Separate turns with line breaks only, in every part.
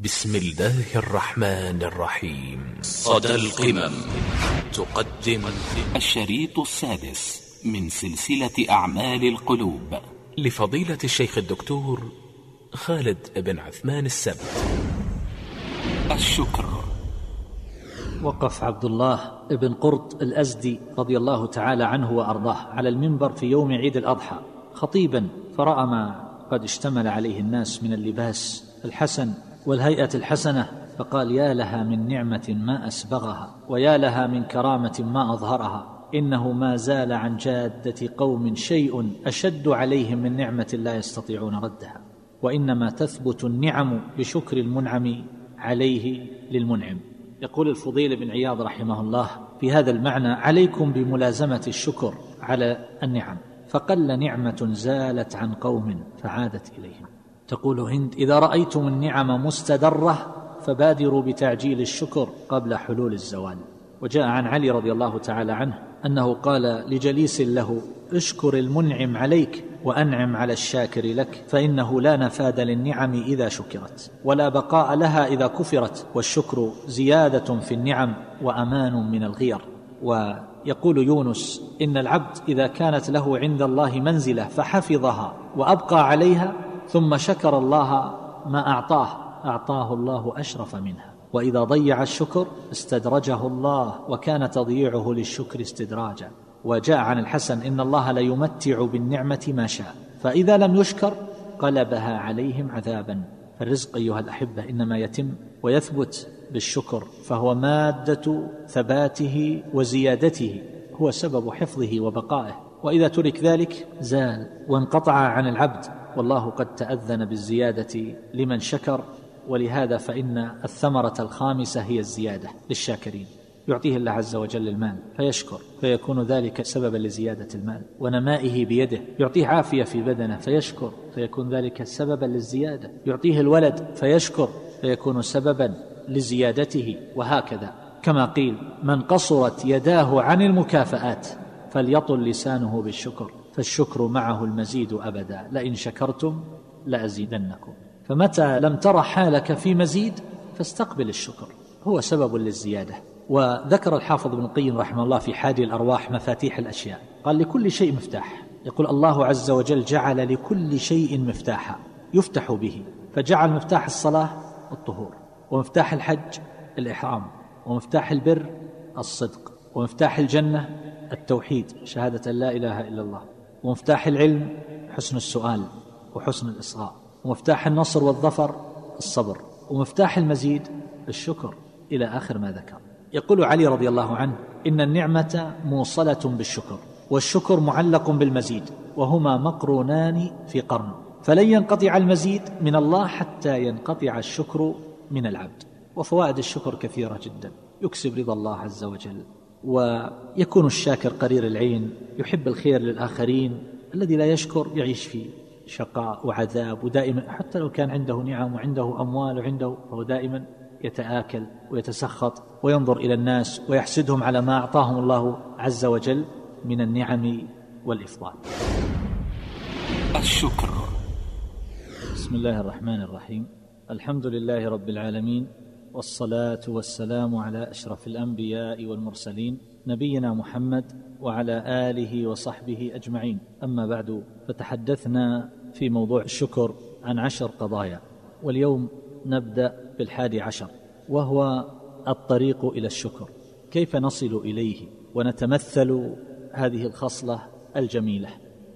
بسم الله الرحمن الرحيم.
صدى القمم.
تقدم
الشريط السادس من سلسلة أعمال القلوب.
لفضيلة الشيخ الدكتور خالد بن عثمان السبت.
الشكر.
وقف عبد الله بن قرط الأزدي رضي الله تعالى عنه وأرضاه على المنبر في يوم عيد الأضحى. خطيبا فرأى ما قد اشتمل عليه الناس من اللباس الحسن والهيئة الحسنة فقال يا لها من نعمة ما أسبغها ويا لها من كرامة ما أظهرها إنه ما زال عن جادة قوم شيء أشد عليهم من نعمة لا يستطيعون ردها وإنما تثبت النعم بشكر المنعم عليه للمنعم. يقول الفضيل بن عياض رحمه الله في هذا المعنى عليكم بملازمة الشكر على النعم فقل نعمة زالت عن قوم فعادت إليهم. تقول هند إذا رأيتم النعم مستدرة فبادروا بتعجيل الشكر قبل حلول الزوال. وجاء عن علي رضي الله تعالى عنه أنه قال لجليس له اشكر المنعم عليك وأنعم على الشاكر لك فإنه لا نفاد للنعم إذا شكرت ولا بقاء لها إذا كفرت والشكر زيادة في النعم وأمان من الغير. ويقول يونس إن العبد إذا كانت له عند الله منزلة فحفظها وأبقى عليها ثم شكر الله ما أعطاه أعطاه الله أشرف منها. وإذا ضيع الشكر استدرجه الله وكان تضييعه للشكر استدراجا. وجاء عن الحسن إن الله ليمتع بالنعمة ما شاء. فإذا لم يشكر قلبها عليهم عذابا. فالرزق أيها الأحبة إنما يتم ويثبت بالشكر فهو مادة ثباته وزيادته هو سبب حفظه وبقائه. وإذا ترك ذلك زال وانقطع عن العبد. والله قد تأذن بالزيادة لمن شكر ولهذا فإن الثمرة الخامسة هي الزيادة للشاكرين. يعطيه الله عز وجل المال فيشكر فيكون ذلك سببا لزيادة المال ونمائه بيده. يعطيه عافية في بدنه فيشكر فيكون ذلك سببا للزيادة. يعطيه الولد فيشكر فيكون سببا لزيادته. وهكذا كما قيل من قصرت يداه عن المكافآت فليطل لسانه بالشكر. فالشكر معه المزيد أبدا. لئن شكرتم لأزيدنكم. فمتى لم تر حالك في مزيد فاستقبل الشكر. هو سبب للزيادة. وذكر الحافظ ابن القيم رحمه الله في حادي الأرواح مفاتيح الأشياء. قال لكل شيء مفتاح. يقول الله عز وجل جعل لكل شيء مفتاحا. يفتح به. فجعل مفتاح الصلاة الطهور. ومفتاح الحج الإحرام. ومفتاح البر الصدق. ومفتاح الجنة التوحيد. شهادة لا إله إلا الله. ومفتاح العلم حسن السؤال وحسن الإصغاء ومفتاح النصر والظفر الصبر ومفتاح المزيد الشكر إلى آخر ما ذكر. يقول علي رضي الله عنه إن النعمة موصلة بالشكر والشكر معلق بالمزيد وهما مقرونان في قرن فلن ينقطع المزيد من الله حتى ينقطع الشكر من العبد. وفوائد الشكر كثيرة جدا يكسب رضا الله عز وجل. ويكون الشاكر قرير العين يحب الخير للآخرين الذي لا يشكر يعيش في شقاء وعذاب ودائما حتى لو كان عنده نعم وعنده أموال وعنده فهو دائما يتآكل ويتسخط وينظر إلى الناس ويحسدهم على ما أعطاهم الله عز وجل من النعم والإفضال.
الشكر
بسم الله الرحمن الرحيم الحمد لله رب العالمين والصلاة والسلام على أشرف الأنبياء والمرسلين نبينا محمد وعلى آله وصحبه أجمعين. أما بعد فتحدثنا في موضوع الشكر عن عشر قضايا. واليوم نبدأ بالحادي عشر وهو الطريق إلى الشكر. كيف نصل إليه ونتمثل هذه الخصلة الجميلة؟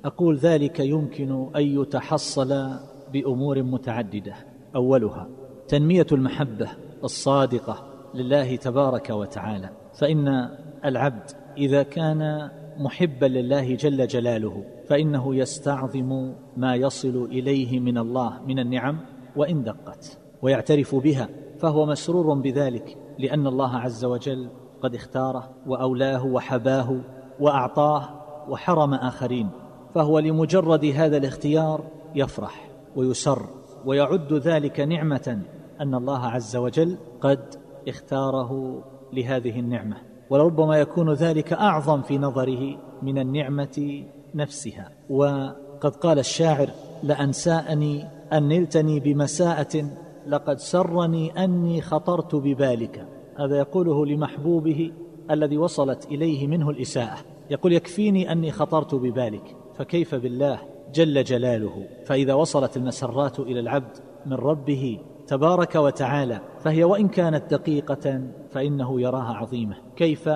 أقول ذلك يمكن أن يتحصل بأمور متعددة. أولها تنمية المحبة الصادقة لله تبارك وتعالى فإن العبد إذا كان محبا لله جل جلاله فإنه يستعظم ما يصل إليه من الله من النعم وإن دقت ويعترف بها فهو مسرور بذلك لأن الله عز وجل قد اختاره وأولاه وحباه وأعطاه وحرم آخرين فهو لمجرد هذا الاختيار يفرح ويسر ويعد ذلك نعمة أن الله عز وجل قد اختاره لهذه النعمة ولربما يكون ذلك أعظم في نظره من النعمة نفسها. وقد قال الشاعر لأنساءني أن نلتني بمساءة لقد سرني أني خطرت ببالك هذا يقوله لمحبوبه الذي وصلت إليه منه الإساءة. يقول يكفيني أني خطرت ببالك فكيف بالله جل جلاله؟ فإذا وصلت المسرات إلى العبد من ربه تبارك وتعالى فهي وإن كانت دقيقة فإنه يراها عظيمة. كيف؟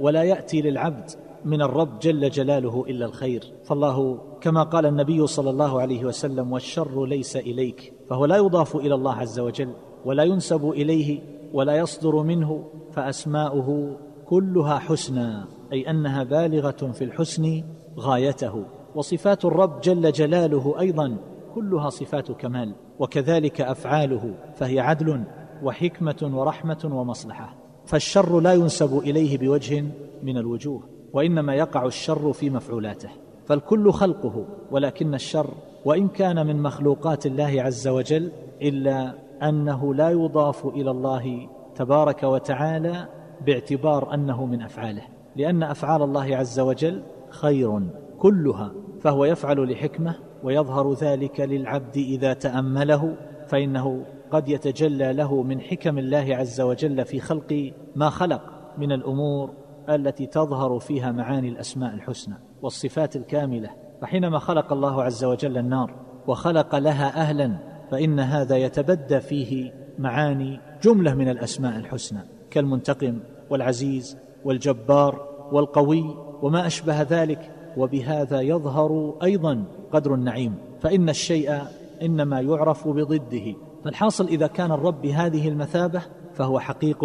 ولا يأتي للعبد من الرب جل جلاله إلا الخير. فالله كما قال النبي صلى الله عليه وسلم والشر ليس إليك فهو لا يضاف إلى الله عز وجل ولا ينسب إليه ولا يصدر منه فأسماؤه كلها حسنى أي أنها بالغة في الحسن غايته. وصفات الرب جل جلاله أيضا كلها صفات كمال وكذلك أفعاله فهي عدل وحكمة ورحمة ومصلحة. فالشر لا ينسب إليه بوجه من الوجوه وإنما يقع الشر في مفعولاته. فالكل خلقه ولكن الشر وإن كان من مخلوقات الله عز وجل إلا أنه لا يضاف إلى الله تبارك وتعالى باعتبار أنه من أفعاله. لأن أفعال الله عز وجل خير كلها فهو يفعل لحكمة ويظهر ذلك للعبد إذا تأمله فإنه قد يتجلى له من حكم الله عز وجل في خلق ما خلق من الأمور التي تظهر فيها معاني الأسماء الحسنى والصفات الكاملة فحينما خلق الله عز وجل النار وخلق لها أهلا فإن هذا يتبدى فيه معاني جملة من الأسماء الحسنى كالمنتقم والعزيز والجبار والقوي وما أشبه ذلك وبهذا يظهر أيضا قدر النعيم. فإن الشيء إنما يعرف بضده. فالحاصل إذا كان الرب بهذه المثابة فهو حقيق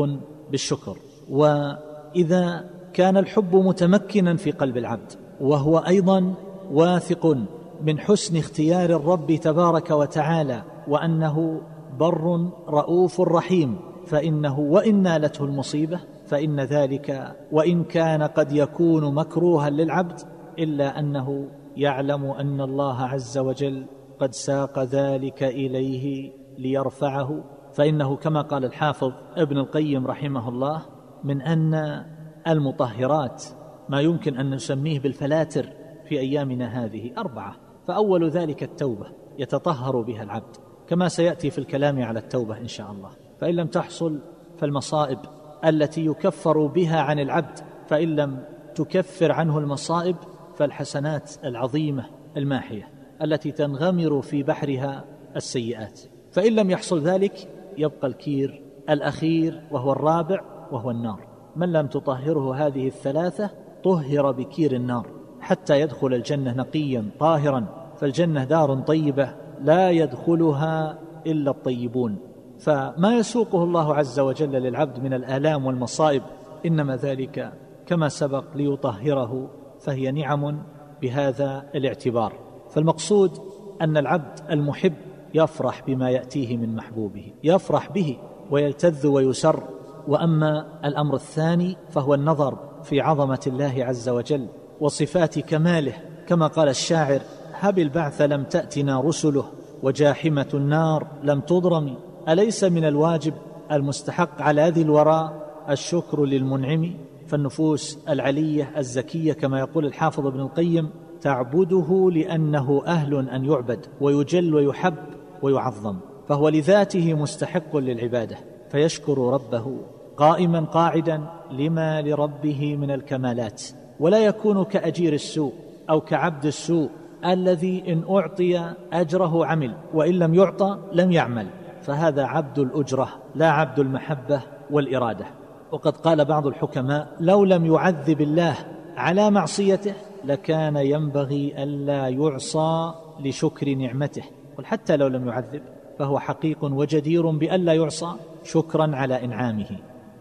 بالشكر. وإذا كان الحب متمكنا في قلب العبد وهو أيضا واثق من حسن اختيار الرب تبارك وتعالى وأنه بر رؤوف رحيم فإنه وإن نالته المصيبة فإن ذلك وإن كان قد يكون مكروها للعبد إلا أنه يعلم أن الله عز وجل قد ساق ذلك إليه ليرفعه. فإنه كما قال الحافظ ابن القيم رحمه الله من أن المطهرات ما يمكن أن نسميه بالفلاتر في أيامنا هذه أربعة. فأول ذلك التوبة يتطهر بها العبد كما سيأتي في الكلام على التوبة إن شاء الله. فإن لم تحصل فالمصائب التي يكفر بها عن العبد فإن لم تكفر عنه المصائب فالحسنات العظيمة الماحية التي تنغمر في بحرها السيئات. فإن لم يحصل ذلك يبقى الكير الأخير وهو الرابع وهو النار. من لم تطهره هذه الثلاثة طهر بكير النار. حتى يدخل الجنة نقيا طاهرا. فالجنة دار طيبة لا يدخلها إلا الطيبون. فما يسوقه الله عز وجل للعبد من الآلام والمصائب إنما ذلك كما سبق ليطهره فهي نعم بهذا الاعتبار. فالمقصود أن العبد المحب يفرح بما يأتيه من محبوبه يفرح به ويلتذ ويسر. وأما الأمر الثاني فهو النظر في عظمة الله عز وجل وصفات كماله. كما قال الشاعر هب البعث لم تأتنا رسله وجاحمة النار لم تضرم. أليس من الواجب المستحق على ذي الوراء الشكر للمنعم فالنفوس العلية الزكية كما يقول الحافظ ابن القيم تعبده لأنه أهل أن يعبد ويجل ويحب ويعظم فهو لذاته مستحق للعبادة فيشكر ربه قائما قاعدا لما لربه من الكمالات ولا يكون كأجير السوء أو كعبد السوء الذي إن أعطي أجره عمل وإن لم يعطى لم يعمل فهذا عبد الأجرة لا عبد المحبة والإرادة. وقد قال بعض الحكماء لو لم يعذب الله على معصيته لكان ينبغي ألا يعصى لشكر نعمته. قل حتى لو لم يعذب فهو حقيق وجدير بألا يعصى شكرا على إنعامه.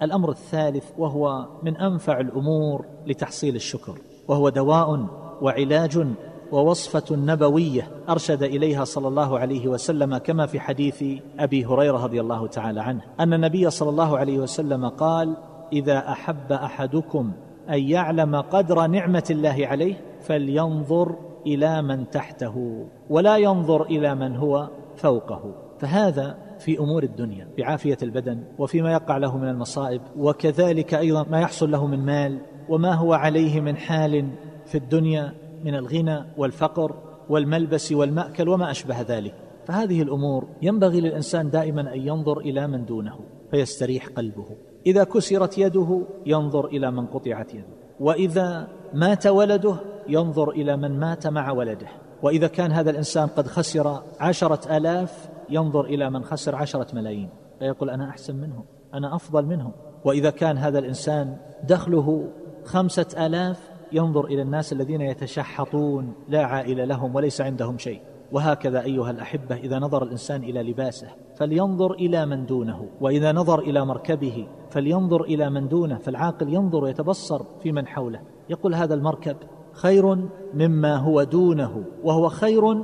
الأمر الثالث وهو من أنفع الأمور لتحصيل الشكر وهو دواء وعلاج ووصفة نبوية أرشد إليها صلى الله عليه وسلم كما في حديث أبي هريرة رضي الله تعالى عنه أن النبي صلى الله عليه وسلم قال إذا أحب أحدكم أن يعلم قدر نعمة الله عليه فلينظر إلى من تحته ولا ينظر إلى من هو فوقه. فهذا في أمور الدنيا بعافية البدن وفيما يقع له من المصائب وكذلك أيضا ما يحصل له من مال وما هو عليه من حال في الدنيا من الغنى والفقر والملبس والمأكل وما أشبه ذلك. فهذه الأمور ينبغي للإنسان دائما أن ينظر إلى من دونه فيستريح قلبه. إذا كسرت يده ينظر إلى من قطعت يده. وإذا مات ولده ينظر إلى من مات مع ولده. وإذا كان هذا الإنسان قد خسر عشرة آلاف ينظر إلى من خسر عشرة ملايين. فيقول أنا أحسن منهم أنا أفضل منهم. وإذا كان هذا الإنسان دخله خمسة آلاف ينظر إلى الناس الذين يتشحطون لا عائله لهم وليس عندهم شيء. وهكذا أيها الأحبة إذا نظر الإنسان إلى لباسه فلينظر إلى من دونه. وإذا نظر إلى مركبه فلينظر إلى من دونه. فالعاقل ينظر ويتبصر في من حوله. يقول هذا المركب خير مما هو دونه وهو خير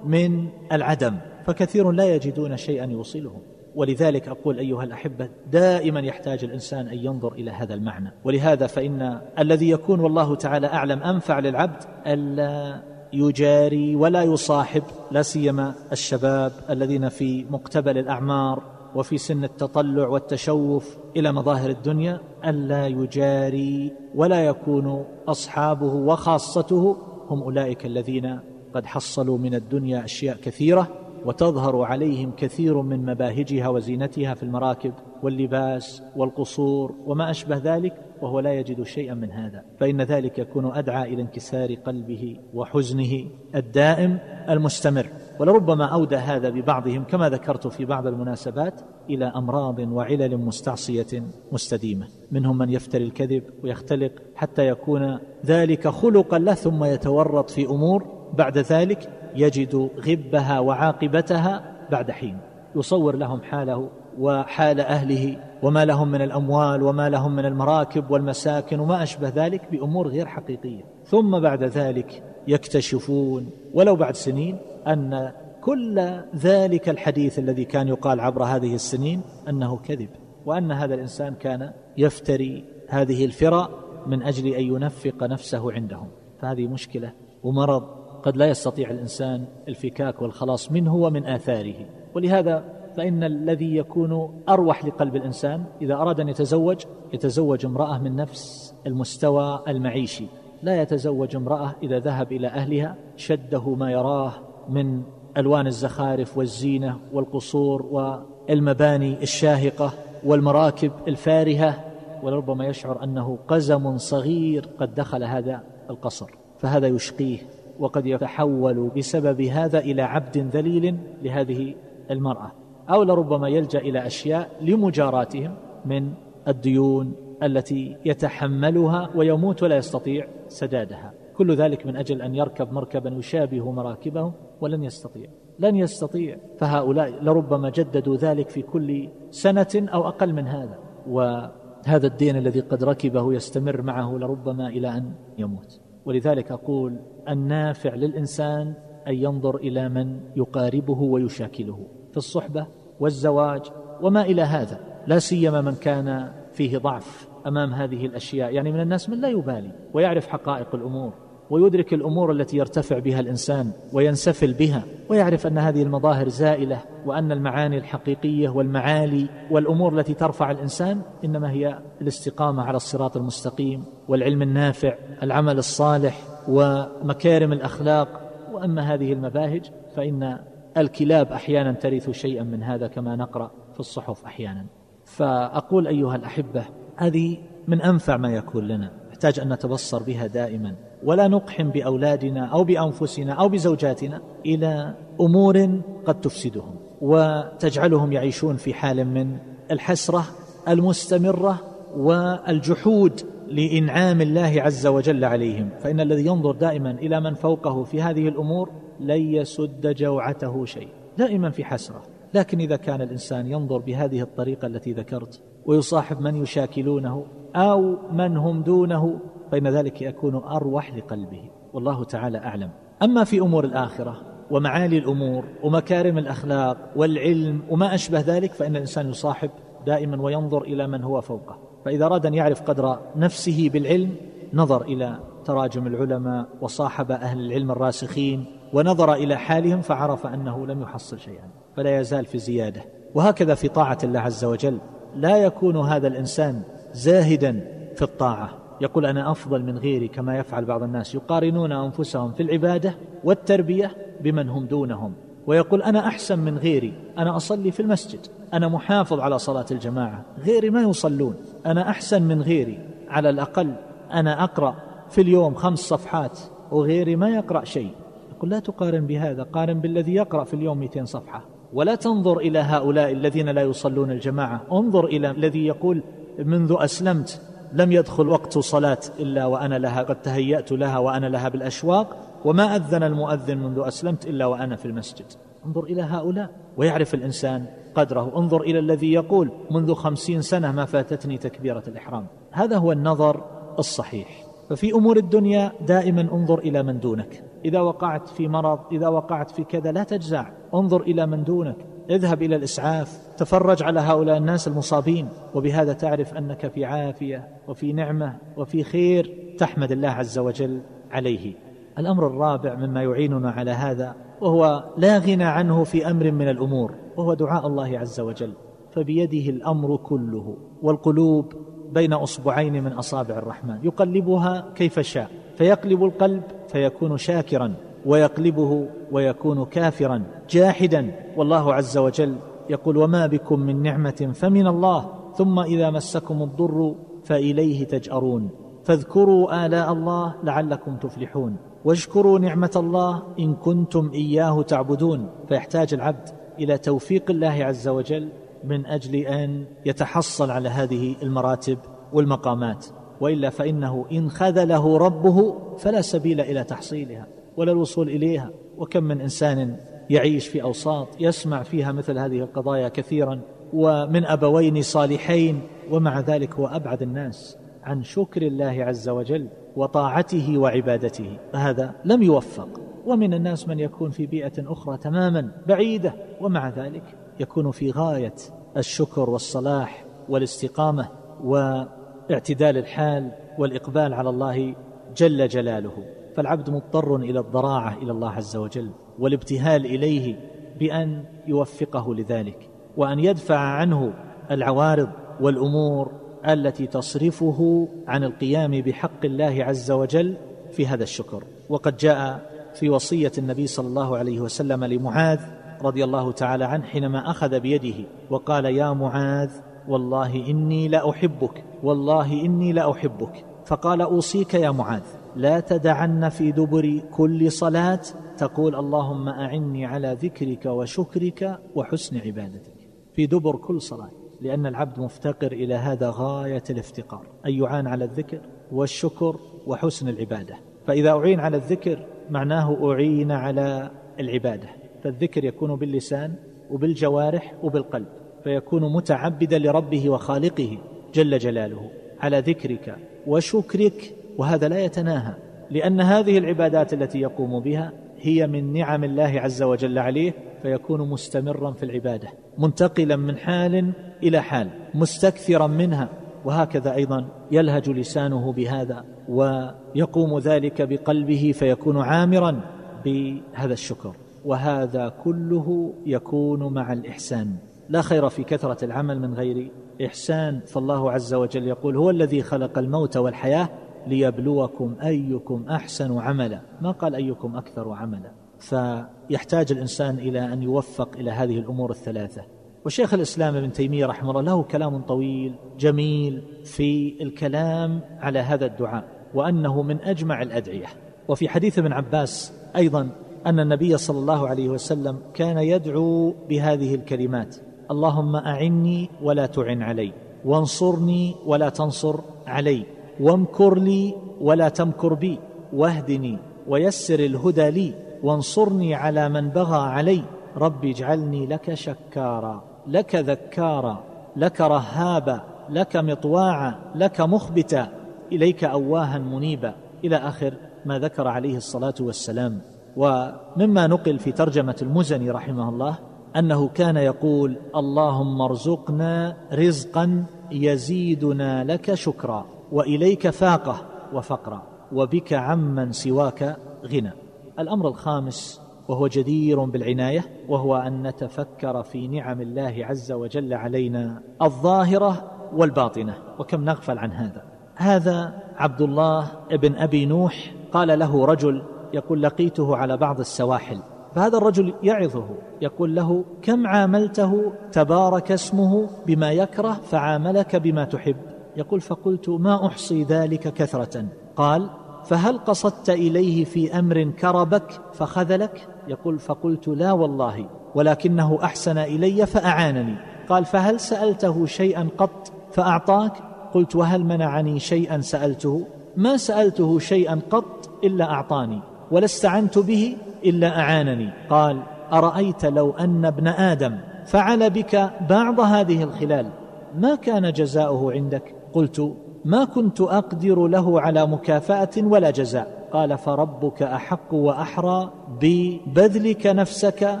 من العدم. فكثير لا يجدون شيئا يوصلهم. ولذلك أقول أيها الأحبة دائما يحتاج الإنسان أن ينظر إلى هذا المعنى. ولهذا فإن الذي يكون والله تعالى أعلم أنفع للعبد ألا يجاري ولا يصاحب لا سيما الشباب الذين في مقتبل الأعمار وفي سن التطلع والتشوف إلى مظاهر الدنيا ألا يجاري ولا يكون أصحابه وخاصته هم أولئك الذين قد حصلوا من الدنيا أشياء كثيرة. وتظهر عليهم كثير من مباهجها وزينتها في المراكب واللباس والقصور وما أشبه ذلك وهو لا يجد شيئا من هذا. فإن ذلك يكون أدعى إلى انكسار قلبه وحزنه الدائم المستمر. ولربما أودى هذا ببعضهم كما ذكرت في بعض المناسبات إلى أمراض وعلل مستعصية مستديمة. منهم من يفتري الكذب ويختلق حتى يكون ذلك خلقا له ثم يتورط في أمور بعد ذلك يجد غبها وعاقبتها بعد حين يصور لهم حاله وحال أهله وما لهم من الأموال وما لهم من المراكب والمساكن وما أشبه ذلك بأمور غير حقيقية. ثم بعد ذلك يكتشفون ولو بعد سنين أن كل ذلك الحديث الذي كان يقال عبر هذه السنين أنه كذب وأن هذا الإنسان كان يفتري هذه الفرى من أجل أن ينفق نفسه عندهم. فهذه مشكلة ومرض قد لا يستطيع الإنسان الفكاك والخلاص منه ومن آثاره. ولهذا فإن الذي يكون أروح لقلب الإنسان إذا أراد أن يتزوج يتزوج امرأة من نفس المستوى المعيشي. لا يتزوج امرأة إذا ذهب إلى أهلها شده ما يراه من ألوان الزخارف والزينة والقصور والمباني الشاهقة والمراكب الفارهة. ولربما يشعر أنه قزم صغير قد دخل هذا القصر. فهذا يشقيه وقد يتحول بسبب هذا إلى عبد ذليل لهذه المرأة أو لربما يلجأ إلى أشياء لمجاراتهم من الديون التي يتحملها ويموت ولا يستطيع سدادها. كل ذلك من أجل أن يركب مركبا يشابه مراكبهم ولن يستطيع. لن يستطيع. فهؤلاء لربما جددوا ذلك في كل سنة أو أقل من هذا. وهذا الدين الذي قد ركبه يستمر معه لربما إلى أن يموت. ولذلك أقول النافع للإنسان أن ينظر إلى من يقاربه ويشاكله في الصحبة والزواج وما إلى هذا لا سيما من كان فيه ضعف أمام هذه الأشياء. يعني من الناس من لا يبالي ويعرف حقائق الأمور. ويدرك الأمور التي يرتفع بها الإنسان وينسفل بها ويعرف أن هذه المظاهر زائلة وأن المعاني الحقيقية والمعالي والأمور التي ترفع الإنسان إنما هي الاستقامة على الصراط المستقيم والعلم النافع العمل الصالح ومكارم الأخلاق. وأما هذه المباهج فإن الكلاب أحيانا ترث شيئا من هذا كما نقرأ في الصحف أحيانا. فأقول أيها الأحبة هذه من أنفع ما يكون لنا نحتاج أن نتبصر بها دائما. ولا نقحم بأولادنا أو بأنفسنا أو بزوجاتنا إلى أمور قد تفسدهم وتجعلهم يعيشون في حال من الحسرة المستمرة والجحود لإنعام الله عز وجل عليهم. فإن الذي ينظر دائما إلى من فوقه في هذه الأمور لن يسد جوعته شيء دائما في حسرة. لكن إذا كان الإنسان ينظر بهذه الطريقة التي ذكرت ويصاحب من يشاكلونه أو من هم دونه فان ذلك يكون أروح لقلبه. والله تعالى أعلم. أما في أمور الآخرة ومعالي الأمور ومكارم الأخلاق والعلم وما أشبه ذلك فإن الإنسان يصاحب دائما وينظر إلى من هو فوقه. فإذا أراد أن يعرف قدر نفسه بالعلم نظر إلى تراجم العلماء وصاحب أهل العلم الراسخين ونظر إلى حالهم فعرف أنه لم يحصل شيئا فلا يزال في زيادة. وهكذا في طاعة الله عز وجل. لا يكون هذا الإنسان زاهدا في الطاعة. يقول أنا أفضل من غيري كما يفعل بعض الناس. يقارنون أنفسهم في العبادة والتربية بمن هم دونهم. ويقول أنا أحسن من غيري. أنا أصلي في المسجد. أنا محافظ على صلاة الجماعة. غيري ما يصلون. أنا أحسن من غيري. على الأقل أنا أقرأ في اليوم خمس صفحات وغيري ما يقرأ شيء. يقول لا تقارن بهذا. قارن بالذي يقرأ في اليوم 200 صفحة. ولا تنظر إلى هؤلاء الذين لا يصلون الجماعة. انظر إلى الذي يقول منذ أسلمت لم يدخل وقت صلاة إلا وأنا لها قد تهيأت لها وأنا لها بالأشواق وما أذن المؤذن منذ أسلمت إلا وأنا في المسجد. انظر إلى هؤلاء ويعرف الإنسان قدره. انظر إلى الذي يقول منذ خمسين سنة ما فاتتني تكبيرة الإحرام. هذا هو النظر الصحيح. ففي أمور الدنيا دائما انظر إلى من دونك. إذا وقعت في مرض إذا وقعت في كذا لا تجزع. انظر إلى من دونك. اذهب إلى الإسعاف تفرج على هؤلاء الناس المصابين وبهذا تعرف أنك في عافية وفي نعمة وفي خير تحمد الله عز وجل عليه. الأمر الرابع مما يعيننا على هذا وهو لا غنى عنه في أمر من الأمور وهو دعاء الله عز وجل. فبيده الأمر كله والقلوب بين أصبعين من أصابع الرحمن يقلبها كيف شاء فيقلب القلب فيكون شاكرا. ويقلبه ويكون كافرا جاحدا والله عز وجل يقول وما بكم من نعمة فمن الله ثم إذا مسكم الضر فإليه تجأرون. فاذكروا آلاء الله لعلكم تفلحون. واشكروا نعمة الله إن كنتم إياه تعبدون. فيحتاج العبد إلى توفيق الله عز وجل من أجل أن يتحصل على هذه المراتب والمقامات. وإلا فإنه إن خذله ربه فلا سبيل إلى تحصيلها. ولا الوصول إليها. وكم من إنسان يعيش في أوساط يسمع فيها مثل هذه القضايا كثيرا ومن أبوين صالحين ومع ذلك هو أبعد الناس عن شكر الله عز وجل وطاعته وعبادته. فهذا لم يوفق. ومن الناس من يكون في بيئة أخرى تماما بعيدة ومع ذلك يكون في غاية الشكر والصلاح والاستقامة واعتدال الحال والإقبال على الله جل جلاله. فالعبد مضطر إلى الضراعة إلى الله عز وجل والابتهال إليه بأن يوفقه لذلك وأن يدفع عنه العوارض والأمور التي تصرفه عن القيام بحق الله عز وجل في هذا الشكر. وقد جاء في وصية النبي صلى الله عليه وسلم لمعاذ رضي الله تعالى عنه حينما أخذ بيده وقال يا معاذ والله إني لأحبك والله إني لأحبك. فقال أوصيك يا معاذ. لا تدعن في دبر كل صلاة تقول اللهم أعني على ذكرك وشكرك وحسن عبادتك. في دبر كل صلاة لأن العبد مفتقر إلى هذا غاية الافتقار. أن يعان على الذكر والشكر وحسن العبادة. فإذا أعين على الذكر معناه أعين على العبادة. فالذكر يكون باللسان وبالجوارح وبالقلب فيكون متعبدا لربه وخالقه جل جلاله. على ذكرك وشكرك وهذا لا يتناهى لأن هذه العبادات التي يقوم بها هي من نعم الله عز وجل عليه فيكون مستمرا في العبادة منتقلا من حال إلى حال مستكثرا منها وهكذا أيضا يلهج لسانه بهذا ويقوم ذلك بقلبه فيكون عامرا بهذا الشكر. وهذا كله يكون مع الإحسان. لا خير في كثرة العمل من غير إحسان. فالله عز وجل يقول هو الذي خلق الموت والحياة ليبلوكم أيكم أحسن عملا. ما قال أيكم أكثر عملا. فيحتاج الإنسان إلى أن يوفق إلى هذه الأمور الثلاثة. وشيخ الإسلام ابن تيمية رحمه الله له كلام طويل جميل في الكلام على هذا الدعاء وأنه من أجمع الأدعية. وفي حديث ابن عباس أيضا أن النبي صلى الله عليه وسلم كان يدعو بهذه الكلمات. اللهم أعني ولا تعن علي وانصرني ولا تنصر علي. وامكر لي ولا تمكر بي واهدني ويسر الهدى لي وانصرني على من بغى علي. رب اجعلني لك شكارا لك ذكارا لك رهابا لك مطواعا لك مخبتا. إليك أواها منيبا. إلى آخر ما ذكر عليه الصلاة والسلام. ومما نقل في ترجمة المزني رحمه الله أنه كان يقول اللهم ارزقنا رزقا يزيدنا لك شكرا. وإليك فاقة وفقرا وبك عمن سواك غنى. الأمر الخامس وهو جدير بالعناية وهو أن نتفكر في نعم الله عز وجل علينا الظاهرة والباطنة. وكم نغفل عن هذا؟ هذا عبد الله بن أبي نوح قال له رجل يقول لقيته على بعض السواحل. فهذا الرجل يعظه يقول له كم عاملته تبارك اسمه بما يكره فعاملك بما تحب. يقول فقلت ما أحصي ذلك كثرة. قال فهل قصدت إليه في أمر كربك فخذلك؟ يقول فقلت لا والله ولكنه أحسن إلي فأعانني. قال فهل سألته شيئا قط فأعطاك؟ قلت وهل منعني شيئا سألته؟ ما سألته شيئا قط إلا أعطاني ولا استعنت به إلا أعانني. قال أرأيت لو أن ابن آدم فعل بك بعض هذه الخلال ما كان جزاؤه عندك؟ قلت ما كنت أقدر له على مكافأة ولا جزاء. قال فربك أحق وأحرى ببذلك نفسك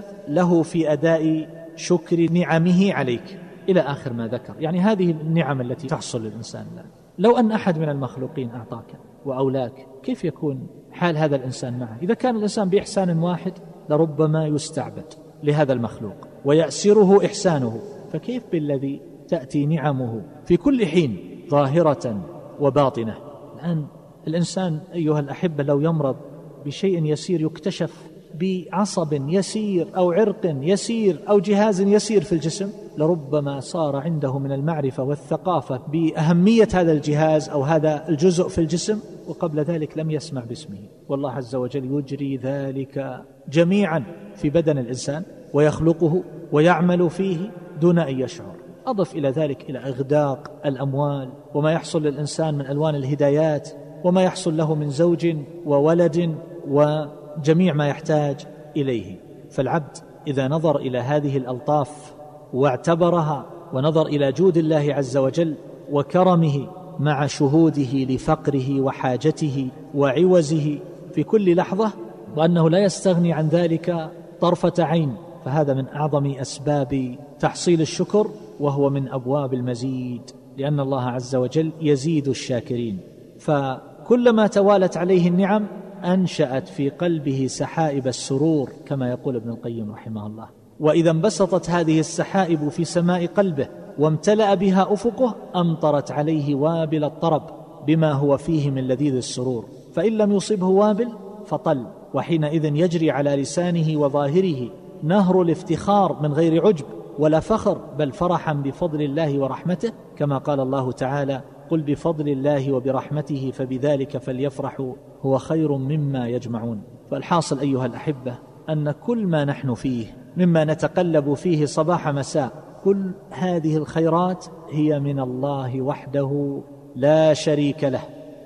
له في أداء شكر نعمه عليك. إلى آخر ما ذكر. يعني هذه النعم التي تحصل للإنسان له لو أن أحد من المخلوقين أعطاك وأولاك كيف يكون حال هذا الإنسان معه؟ إذا كان الإنسان بإحسان واحد لربما يستعبد لهذا المخلوق ويأسره إحسانه. فكيف بالذي تأتي نعمه في كل حين ظاهرة وباطنة. الآن الإنسان أيها الأحبة لو يمرض بشيء يسير يكتشف بعصب يسير أو عرق يسير أو جهاز يسير في الجسم لربما صار عنده من المعرفة والثقافة بأهمية هذا الجهاز أو هذا الجزء في الجسم وقبل ذلك لم يسمع باسمه. والله عز وجل يجري ذلك جميعا في بدن الإنسان ويخلقه ويعمل فيه دون أن يشعر. أضف إلى ذلك إلى إغداق الأموال وما يحصل للإنسان من ألوان الهدايات وما يحصل له من زوج وولد وجميع ما يحتاج إليه. فالعبد إذا نظر إلى هذه الألطاف واعتبرها ونظر إلى جود الله عز وجل وكرمه مع شهوده لفقره وحاجته وعوزه في كل لحظة وأنه لا يستغني عن ذلك طرفة عين فهذا من أعظم أسباب تحصيل الشكر وهو من أبواب المزيد لأن الله عز وجل يزيد الشاكرين. فكلما توالت عليه النعم أنشأت في قلبه سحائب السرور كما يقول ابن القيم رحمه الله. وإذا انبسطت هذه السحائب في سماء قلبه وامتلأ بها أفقه أمطرت عليه وابل الطرب بما هو فيه من لذيذ السرور. فإن لم يصبه وابل فطل. وحينئذ يجري على لسانه وظاهره نهر الافتخار من غير عجب. ولا فخر بل فرحا بفضل الله ورحمته كما قال الله تعالى قل بفضل الله وبرحمته فبذلك فليفرحوا هو خير مما يجمعون. فالحاصل أيها الأحبة أن كل ما نحن فيه مما نتقلب فيه صباح مساء كل هذه الخيرات هي من الله وحده لا شريك له.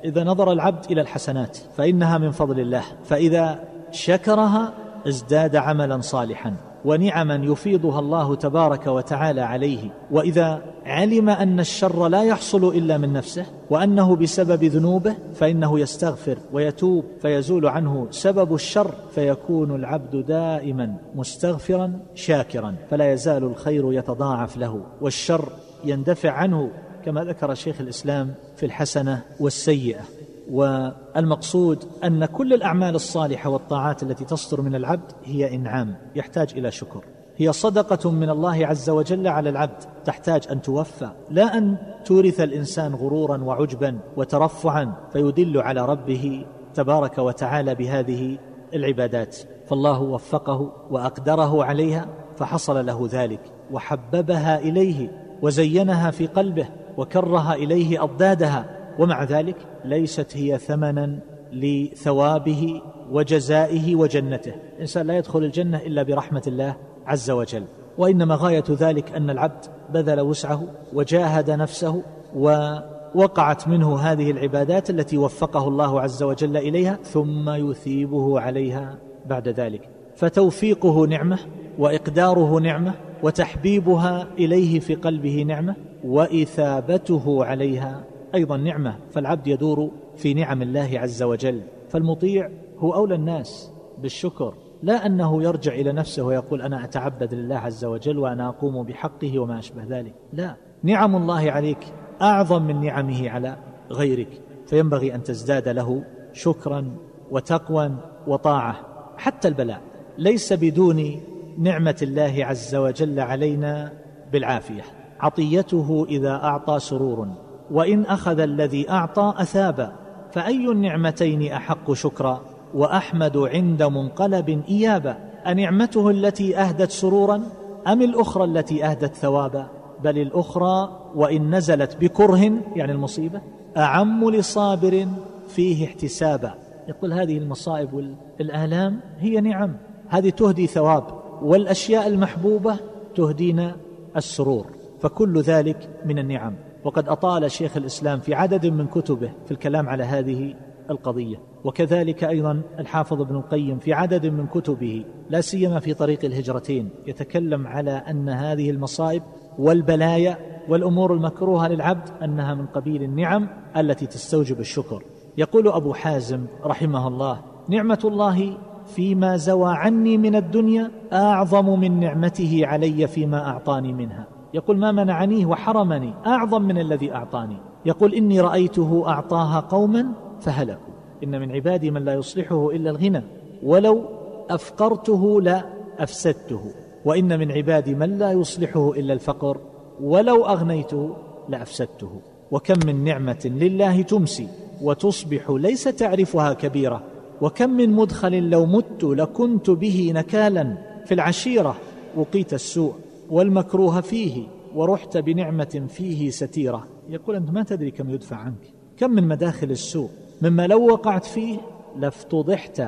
إذا نظر العبد إلى الحسنات فإنها من فضل الله فإذا شكرها ازداد عملا صالحا. ونعما يفيضها الله تبارك وتعالى عليه. وإذا علم أن الشر لا يحصل إلا من نفسه وأنه بسبب ذنوبه فإنه يستغفر ويتوب فيزول عنه سبب الشر فيكون العبد دائما مستغفرا شاكرا فلا يزال الخير يتضاعف له. والشر يندفع عنه كما ذكر شيخ الإسلام في الحسنة والسيئة. والمقصود أن كل الأعمال الصالحة والطاعات التي تصدر من العبد هي إنعام يحتاج إلى شكر. هي صدقة من الله عز وجل على العبد تحتاج أن توفى. لا أن تورث الإنسان غرورا وعجبا وترفعا فيدل على ربه تبارك وتعالى بهذه العبادات. فالله وفقه وأقدره عليها فحصل له ذلك وحببها إليه وزينها في قلبه وكره إليه أضدادها ومع ذلك ليست هي ثمنا لثوابه وجزائه وجنته. الانسان لا يدخل الجنة إلا برحمة الله عز وجل. وإنما غاية ذلك أن العبد بذل وسعه وجاهد نفسه ووقعت منه هذه العبادات التي وفقه الله عز وجل إليها ثم يثيبه عليها بعد ذلك. فتوفيقه نعمة وإقداره نعمة وتحبيبها إليه في قلبه نعمة وإثابته عليها أيضا نعمة فالعبد يدور في نعم الله عز وجل. فالمطيع هو أولى الناس بالشكر لا أنه يرجع إلى نفسه ويقول أنا أتعبد لله عز وجل وأنا أقوم بحقه وما أشبه ذلك. لا نعم الله عليك أعظم من نعمه على غيرك. فينبغي أن تزداد له شكرا وتقوى وطاعة حتى البلاء. ليس بدون نعمة الله عز وجل علينا بالعافية. عطيته إذا أعطى سرور. وإن أخذ الذي أعطى اثابا فأي النعمتين أحق شكرا؟ وأحمد عند منقلب ايابا أنعمته التي أهدت سرورا؟ أم الأخرى التي أهدت ثوابا؟ بل الأخرى وإن نزلت بكره يعني المصيبة أعم لصابر فيه احتسابا. يقول هذه المصائب والآلام هي نعم هذه تهدي ثواب والأشياء المحبوبة تهدينا السرور فكل ذلك من النعم. وقد أطال شيخ الإسلام في عدد من كتبه في الكلام على هذه القضية. وكذلك أيضا الحافظ ابن القيم في عدد من كتبه لا سيما في طريق الهجرتين يتكلم على أن هذه المصائب والبلايا والأمور المكروهة للعبد أنها من قبيل النعم التي تستوجب الشكر. يقول أبو حازم رحمه الله نعمة الله فيما زوى عني من الدنيا أعظم من نعمته علي فيما أعطاني منها. يقول ما منعنيه وحرمني أعظم من الذي أعطاني. يقول إني رأيته أعطاها قوما فهلكوا. إن من عبادي من لا يصلحه إلا الغنى ولو أفقرته لا أفسدته. وإن من عبادي من لا يصلحه إلا الفقر ولو أغنيته لأفسدته وكم من نعمة لله تمسي وتصبح ليس تعرفها كبيرة. وكم من مدخل لو مت لكنت به نكالا في العشيرة وقيت السوء والمكروه فيه ورحت بنعمة فيه ستيرة. يقول أنت ما تدري كم يدفع عنك. كم من مداخل السوء. مما لو وقعت فيه لافتضحت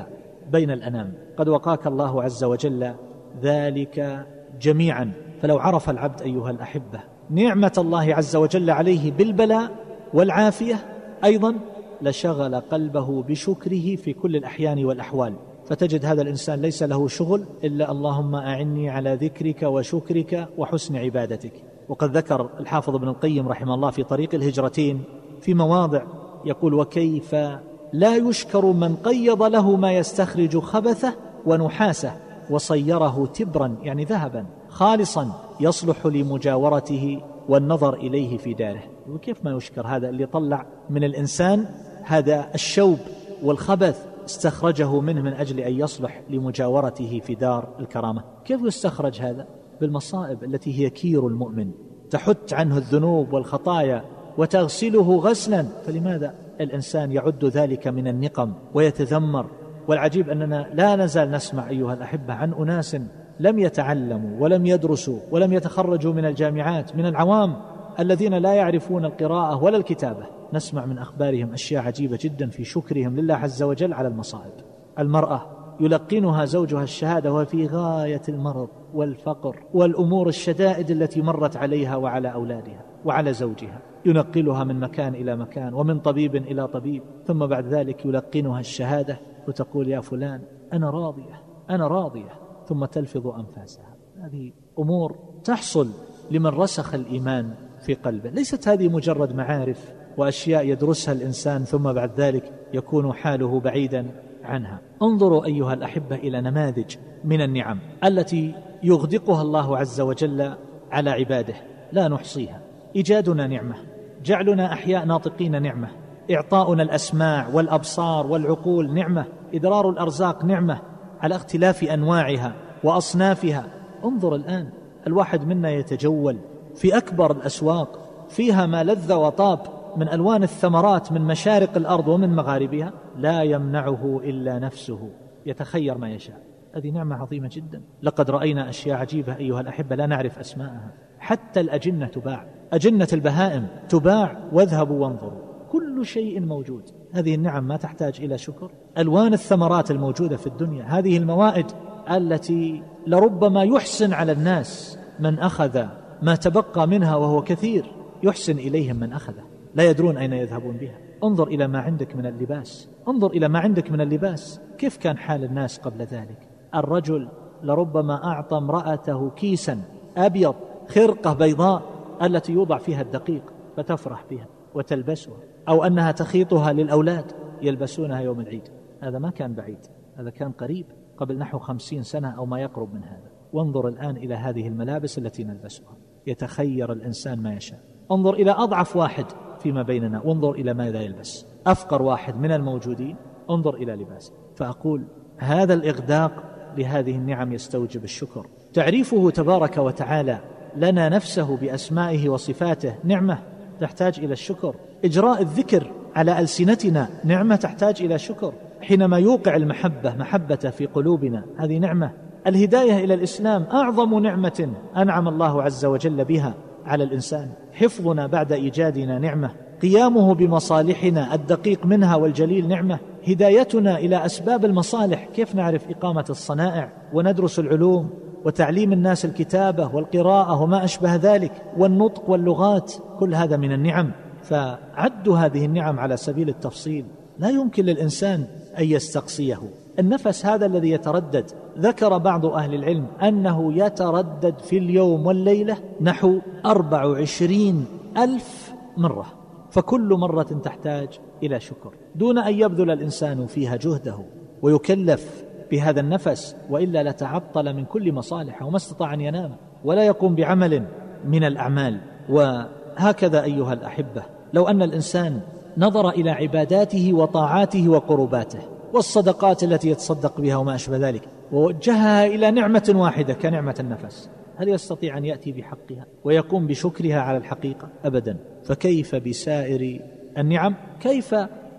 بين الأنام. قد وقاك الله عز وجل ذلك جميعا. فلو عرف العبد أيها الأحبة. نعمة الله عز وجل عليه بالبلاء والعافية أيضا لشغل قلبه بشكره في كل الأحيان والأحوال. فتجد هذا الإنسان ليس له شغل إلا اللهم أعني على ذكرك وشكرك وحسن عبادتك. وقد ذكر الحافظ ابن القيم رحمه الله في طريق الهجرتين في مواضع يقول وكيف لا يشكر من قيض له ما يستخرج خبثه ونحاسه وصيره تبرا يعني ذهبا خالصا يصلح لمجاورته والنظر إليه في داره. وكيف ما يشكر هذا اللي طلع من الإنسان هذا الشوب والخبث استخرجه منه من أجل أن يصلح لمجاورته في دار الكرامة. كيف يستخرج هذا؟ بالمصائب التي هي كير المؤمن. تحت عنه الذنوب والخطايا وتغسله غسلا. فلماذا الإنسان يعد ذلك من النقم ويتذمر؟ والعجيب أننا لا نزال نسمع أيها الأحبة عن أناس لم يتعلموا ولم يدرسوا ولم يتخرجوا من الجامعات من العوام الذين لا يعرفون القراءة ولا الكتابة. نسمع من أخبارهم أشياء عجيبة جدا في شكرهم لله عز وجل على المصائب. المرأة يلقنها زوجها الشهادة وفي غاية المرض والفقر والأمور الشدائد التي مرت عليها وعلى أولادها وعلى زوجها. ينقلها من مكان إلى مكان ومن طبيب إلى طبيب. ثم بعد ذلك يلقنها الشهادة وتقول يا فلان أنا راضية أنا راضية. ثم تلفظ أنفاسها. هذه أمور تحصل لمن رسخ الإيمان في قلبه. ليست هذه مجرد معارف وأشياء يدرسها الإنسان ثم بعد ذلك يكون حاله بعيدا عنها. انظروا أيها الأحبة إلى نماذج من النعم التي يغدقها الله عز وجل على عباده. لا نحصيها. إيجادنا نعمة. جعلنا أحياء ناطقين نعمة. إعطاؤنا الأسماع والأبصار والعقول نعمة. إدرار الأرزاق نعمة. على اختلاف أنواعها وأصنافها. انظر الآن. الواحد منا يتجول في أكبر الأسواق. فيها ما لذ وطاب. من ألوان الثمرات من مشارق الأرض ومن مغاربها لا يمنعه إلا نفسه يتخير ما يشاء. هذه نعمة عظيمة جدا. لقد رأينا أشياء عجيبة أيها الأحبة لا نعرف أسماءها. حتى الأجنة تباع. أجنة البهائم تباع واذهبوا وانظروا. كل شيء موجود. هذه النعم ما تحتاج إلى شكر. ألوان الثمرات الموجودة في الدنيا هذه الموائد التي لربما يحسن على الناس من أخذ ما تبقى منها وهو كثير يحسن إليهم من أخذه. لا يدرون أين يذهبون بها. انظر إلى ما عندك من اللباس. انظر إلى ما عندك من اللباس. كيف كان حال الناس قبل ذلك؟ الرجل لربما أعطى امرأته كيسا أبيض خرقة بيضاء التي يوضع فيها الدقيق فتفرح بها وتلبسها أو أنها تخيطها للأولاد يلبسونها يوم العيد. هذا ما كان بعيد. هذا كان قريب قبل نحو خمسين سنة أو ما يقرب من هذا. وانظر الآن إلى هذه الملابس التي نلبسها. يتخير الإنسان ما يشاء. انظر إلى أضعف واحد فيما بيننا. وانظر إلى ماذا يلبس. أفقر واحد من الموجودين. انظر إلى لباسه. فأقول هذا الإغداق لهذه النعم يستوجب الشكر. تعريفه تبارك وتعالى لنا نفسه بأسمائه وصفاته نعمة تحتاج إلى الشكر. إجراء الذكر على ألسنتنا نعمة تحتاج إلى شكر. حينما يوقع المحبة محبته في قلوبنا هذه نعمة. الهداية إلى الإسلام أعظم نعمة أنعم الله عز وجل بها. على الإنسان. حفظنا بعد إيجادنا نعمة. قيامه بمصالحنا الدقيق منها والجليل نعمة. هدايتنا إلى أسباب المصالح. كيف نعرف إقامة الصنائع وندرس العلوم وتعليم الناس الكتابة والقراءة وما أشبه ذلك والنطق واللغات؟ كل هذا من النعم. فعدوا هذه النعم على سبيل التفصيل. لا يمكن للإنسان أن يستقصيه. النفس هذا الذي يتردد. ذكر بعض أهل العلم أنه يتردد في اليوم والليلة نحو أربع وعشرين ألف مرة. فكل مرة تحتاج إلى شكر. دون أن يبذل الإنسان فيها جهده ويكلف بهذا النفس وإلا لتعطل من كل مصالحه وما استطاع أن ينام ولا يقوم بعمل من الأعمال. وهكذا أيها الأحبة لو أن الإنسان نظر إلى عباداته وطاعاته وقرباته والصدقات التي يتصدق بها وما أشبه ذلك ووجهها إلى نعمة واحدة كنعمة النفس. هل يستطيع أن يأتي بحقها ويقوم بشكرها على الحقيقة؟ أبدا. فكيف بسائر النعم؟ كيف؟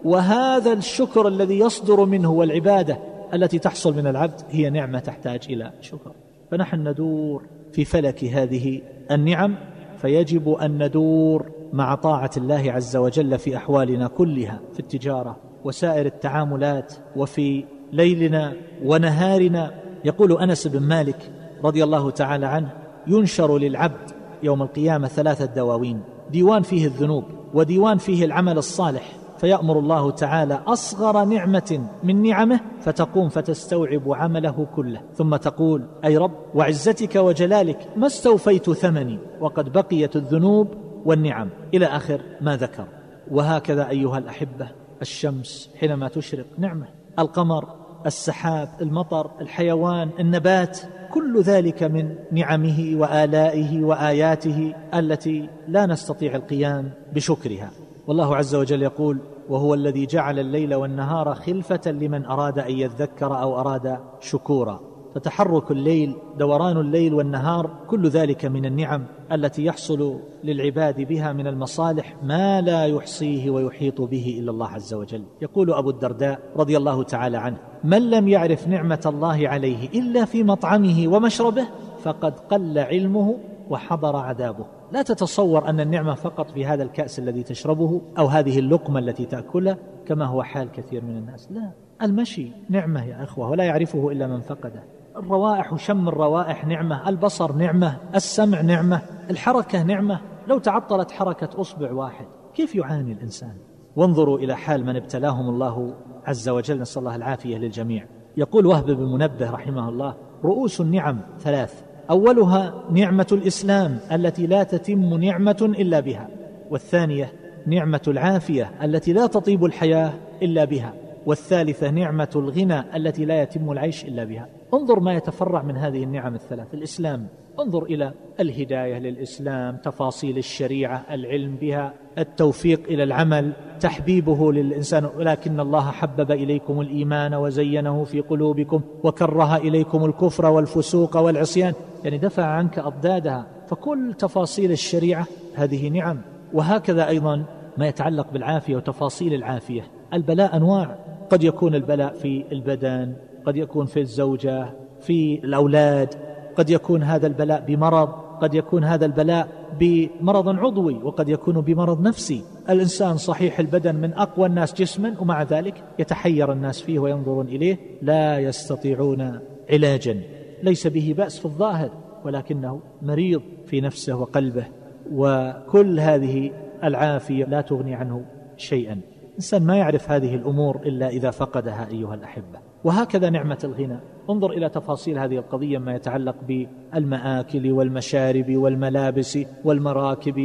وهذا الشكر الذي يصدر منه والعبادة التي تحصل من العبد هي نعمة تحتاج إلى شكر. فنحن ندور في فلك هذه النعم فيجب أن ندور مع طاعة الله عز وجل في أحوالنا كلها في التجارة وسائر التعاملات وفي ليلنا ونهارنا يقول أنس بن مالك رضي الله تعالى عنه ينشر للعبد يوم القيامة ثلاثة دواوين ديوان فيه الذنوب وديوان فيه العمل الصالح فيأمر الله تعالى أصغر نعمة من نعمه فتقوم فتستوعب عمله كله. ثم تقول أي رب وعزتك وجلالك ما استوفيت ثمني وقد بقيت الذنوب والنعم. إلى آخر ما ذكر. وهكذا أيها الأحبة الشمس حينما تشرق. نعمة. القمر السحاب المطر الحيوان النبات كل ذلك من نعمه وآلائه وآياته التي لا نستطيع القيام بشكرها. والله عز وجل يقول وهو الذي جعل الليل والنهار خلفة لمن أراد أن يذكر أو أراد شكورا. فتحرك الليل دوران الليل والنهار كل ذلك من النعم التي يحصل للعباد بها من المصالح ما لا يحصيه ويحيط به إلا الله عز وجل. يقول أبو الدرداء رضي الله تعالى عنه من لم يعرف نعمة الله عليه إلا في مطعمه ومشربه فقد قل علمه وحضر عذابه. لا تتصور أن النعمة فقط في هذا الكأس الذي تشربه أو هذه اللقمة التي تاكلها كما هو حال كثير من الناس. لا المشي نعمة يا إخوة ولا يعرفه إلا من فقده. الروائح وشم الروائح نعمة البصر نعمة السمع نعمة الحركة نعمة. لو تعطلت حركة أصبع واحد كيف يعاني الإنسان؟ وانظروا إلى حال من ابتلاهم الله عز وجل نسأل الله العافية للجميع. يقول وهب بن منبه رحمه الله رؤوس النعم ثلاث أولها نعمة الإسلام التي لا تتم نعمة إلا بها والثانية نعمة العافية التي لا تطيب الحياة إلا بها والثالثة نعمة الغنى التي لا يتم العيش إلا بها. انظر ما يتفرع من هذه النعم الثلاث. الإسلام انظر إلى الهداية للإسلام تفاصيل الشريعة العلم بها التوفيق إلى العمل تحبيبه للإنسان. ولكن الله حبب إليكم الإيمان وزينه في قلوبكم وكره إليكم الكفر والفسوق والعصيان. يعني دفع عنك أضدادها. فكل تفاصيل الشريعة هذه نعم. وهكذا أيضا ما يتعلق بالعافية وتفاصيل العافية. البلاء أنواع. قد يكون البلاء في البدن قد يكون في الزوجة في الأولاد قد يكون هذا البلاء بمرض قد يكون هذا البلاء بمرض عضوي وقد يكون بمرض نفسي. الإنسان صحيح البدن من أقوى الناس جسما ومع ذلك يتحير الناس فيه وينظرون إليه. لا يستطيعون علاجا. ليس به بأس في الظاهر ولكنه مريض في نفسه وقلبه. وكل هذه العافية لا تغني عنه شيئا. الإنسان ما يعرف هذه الأمور إلا إذا فقدها أيها الأحبة. وهكذا نعمة الغنى انظر إلى تفاصيل هذه القضية ما يتعلق بالمآكل والمشارب والملابس والمراكب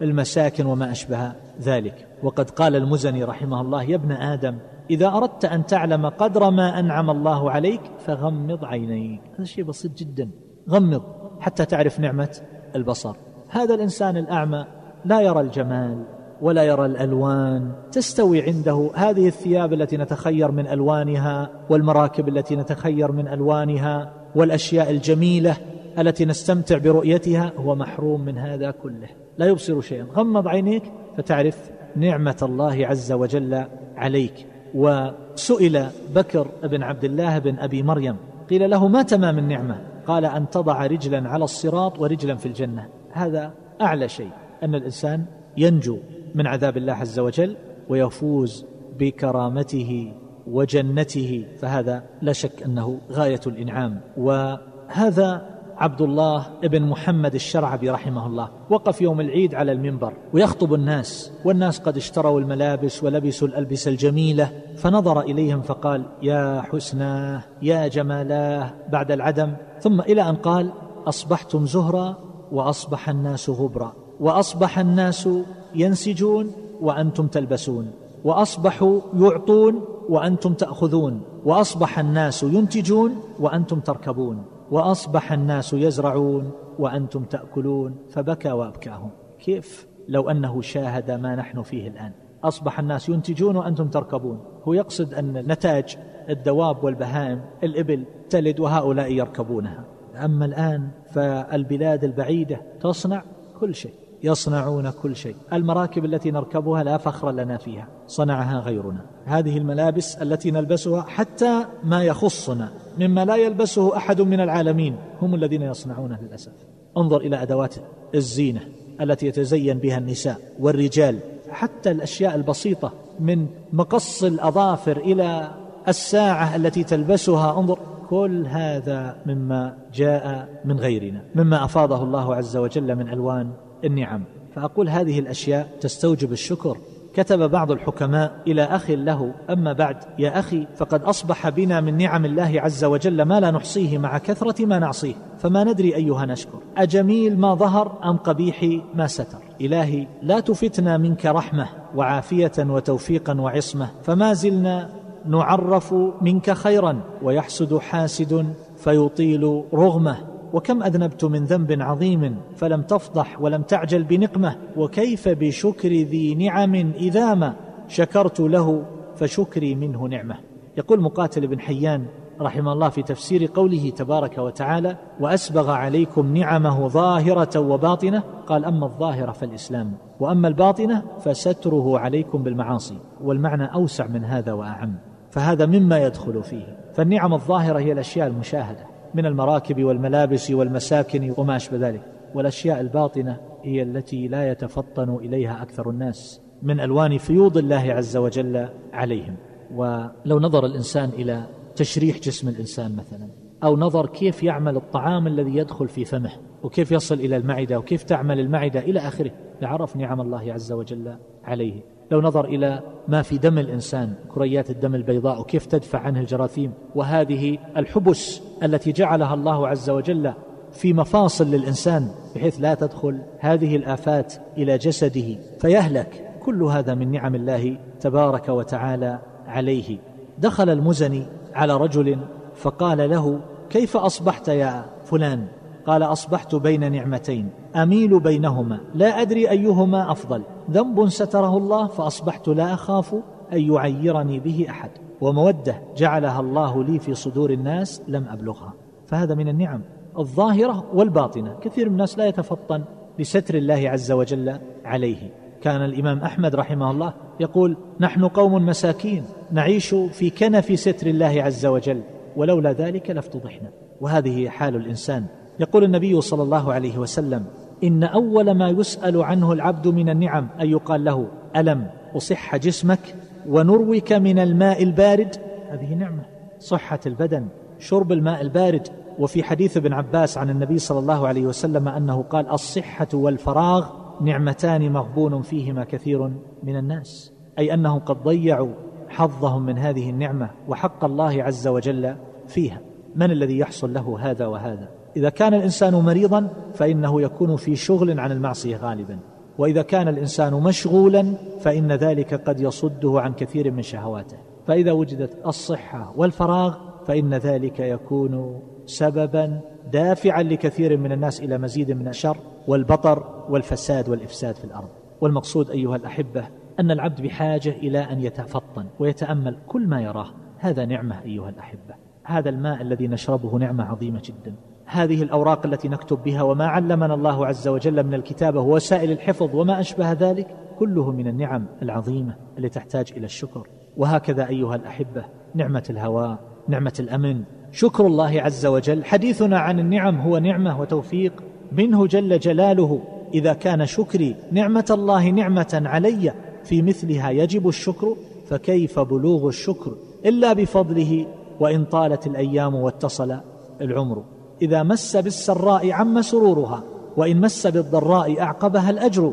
والمساكن وما أشبه ذلك. وقد قال المزني رحمه الله يا ابن آدم إذا أردت أن تعلم قدر ما أنعم الله عليك فغمض عينيك. هذا شيء بسيط جدا. غمض حتى تعرف نعمة البصر. هذا الإنسان الأعمى لا يرى الجمال. ولا يرى الألوان تستوي عنده. هذه الثياب التي نتخير من ألوانها والمراكب التي نتخير من ألوانها والأشياء الجميلة التي نستمتع برؤيتها هو محروم من هذا كله. لا يبصر شيئا. غمض عينيك فتعرف نعمة الله عز وجل عليك. وسئل بكر بن عبد الله بن أبي مريم قيل له ما تمام النعمة؟ قال أن تضع رجلا على الصراط ورجلا في الجنة. هذا أعلى شيء أن الإنسان ينجو. من عذاب الله عز وجل ويفوز بكرامته وجنته فهذا لا شك أنه غاية الإنعام. وهذا عبد الله بن محمد الشرعبي رحمه الله. وقف يوم العيد على المنبر ويخطب الناس والناس قد اشتروا الملابس ولبسوا الألبسة الجميلة فنظر إليهم فقال يا حسناه يا جمالاه بعد العدم. ثم إلى أن قال أصبحتم زهرا وأصبح الناس غبرا. وأصبح الناس ينسجون وأنتم تلبسون وأصبحوا يعطون وأنتم تأخذون وأصبح الناس ينتجون وأنتم تركبون وأصبح الناس يزرعون وأنتم تأكلون فبكى وأبكاهم. كيف؟ لو أنه شاهد ما نحن فيه الآن. أصبح الناس ينتجون وأنتم تركبون. هو يقصد أن نتاج الدواب والبهائم الإبل تلد وهؤلاء يركبونها. أما الآن فالبلاد البعيدة تصنع كل شيء. يصنعون كل شيء. المراكب التي نركبها لا فخر لنا فيها. صنعها غيرنا. هذه الملابس التي نلبسها حتى ما يخصنا مما لا يلبسه أحد من العالمين. هم الذين يصنعونه للأسف. انظر إلى أدوات الزينة التي يتزين بها النساء والرجال. حتى الأشياء البسيطة من مقص الأظافر إلى الساعة التي تلبسها. انظر كل هذا مما جاء من غيرنا مما أفاضه الله عز وجل من ألوان النعم. فأقول هذه الأشياء تستوجب الشكر. كتب بعض الحكماء إلى أخ له أما بعد يا أخي فقد أصبح بنا من نعم الله عز وجل ما لا نحصيه مع كثرة ما نعصيه. فما ندري أيها نشكر. أجميل ما ظهر أم قبيح ما ستر. إلهي لا تفتنا منك رحمة وعافية وتوفيقا وعصمة. فما زلنا نعرف منك خيرا ويحسد حاسد فيطيل رغمة. وكم أذنبت من ذنب عظيم فلم تفضح ولم تعجل بنقمة وكيف بشكر ذي نعم اذا ما شكرت له فشكري منه نعمة. يقول مقاتل بن حيان رحمه الله في تفسير قوله تبارك وتعالى وأسبغ عليكم نعمه ظاهرة وباطنة. قال أما الظاهرة فالإسلام وأما الباطنة فستره عليكم بالمعاصي والمعنى أوسع من هذا وأعم فهذا مما يدخل فيه. فالنعم الظاهرة هي الأشياء المشاهدة. من المراكب والملابس والمساكن وما أشبه ذلك. والأشياء الباطنة هي التي لا يتفطن إليها أكثر الناس من ألوان فيوض الله عز وجل عليهم. ولو نظر الإنسان إلى تشريح جسم الإنسان مثلا أو نظر كيف يعمل الطعام الذي يدخل في فمه وكيف يصل إلى المعدة وكيف تعمل المعدة إلى آخره لعرف نعم الله عز وجل عليه. لو نظر إلى ما في دم الإنسان كريات الدم البيضاء وكيف تدفع عنه الجراثيم. وهذه الحبس التي جعلها الله عز وجل في مفاصل للإنسان بحيث لا تدخل هذه الآفات إلى جسده. فيهلك كل هذا من نعم الله تبارك وتعالى عليه. دخل المزني على رجل فقال له كيف أصبحت يا فلان؟ قال أصبحت بين نعمتين أميل بينهما لا أدري أيهما أفضل ذنب ستره الله فأصبحت لا أخاف أن يعيرني به أحد ومودة جعلها الله لي في صدور الناس لم أبلغها. فهذا من النعم الظاهرة والباطنة كثير من الناس لا يتفطن لستر الله عز وجل عليه. كان الإمام أحمد رحمه الله يقول نحن قوم مساكين نعيش في كنف ستر الله عز وجل ولولا ذلك لافتضحنا. وهذه حال الإنسان يقول النبي صلى الله عليه وسلم إن أول ما يسأل عنه العبد من النعم أن يقال له ألم أصح جسمك ونروك من الماء البارد؟ هذه نعمة صحة البدن شرب الماء البارد. وفي حديث ابن عباس عن النبي صلى الله عليه وسلم أنه قال الصحة والفراغ نعمتان مغبون فيهما كثير من الناس. أي أنهم قد ضيعوا حظهم من هذه النعمة وحق الله عز وجل فيها. من الذي يحصل له هذا وهذا؟ إذا كان الإنسان مريضا فإنه يكون في شغل عن المعصية غالبا. وإذا كان الإنسان مشغولا فإن ذلك قد يصده عن كثير من شهواته. فإذا وجدت الصحة والفراغ فإن ذلك يكون سببا دافعا لكثير من الناس إلى مزيد من الشر والبطر والفساد والإفساد في الأرض. والمقصود أيها الأحبة أن العبد بحاجة إلى أن يتفطن ويتأمل كل ما يراه. هذا نعمة أيها الأحبة. هذا الماء الذي نشربه نعمة عظيمة جدا. هذه الأوراق التي نكتب بها وما علمنا الله عز وجل من الكتابه ووسائل الحفظ وما أشبه ذلك كله من النعم العظيمة التي تحتاج إلى الشكر. وهكذا أيها الأحبة نعمة الهواء نعمة الأمن. شكر الله عز وجل. حديثنا عن النعم هو نعمة وتوفيق منه جل جلاله. إذا كان شكري نعمة الله نعمة علي في مثلها يجب الشكر فكيف بلوغ الشكر؟ إلا بفضله وإن طالت الأيام واتصل العمر. إذا مس بالسراء عم سرورها وإن مس بالضراء أعقبها الأجر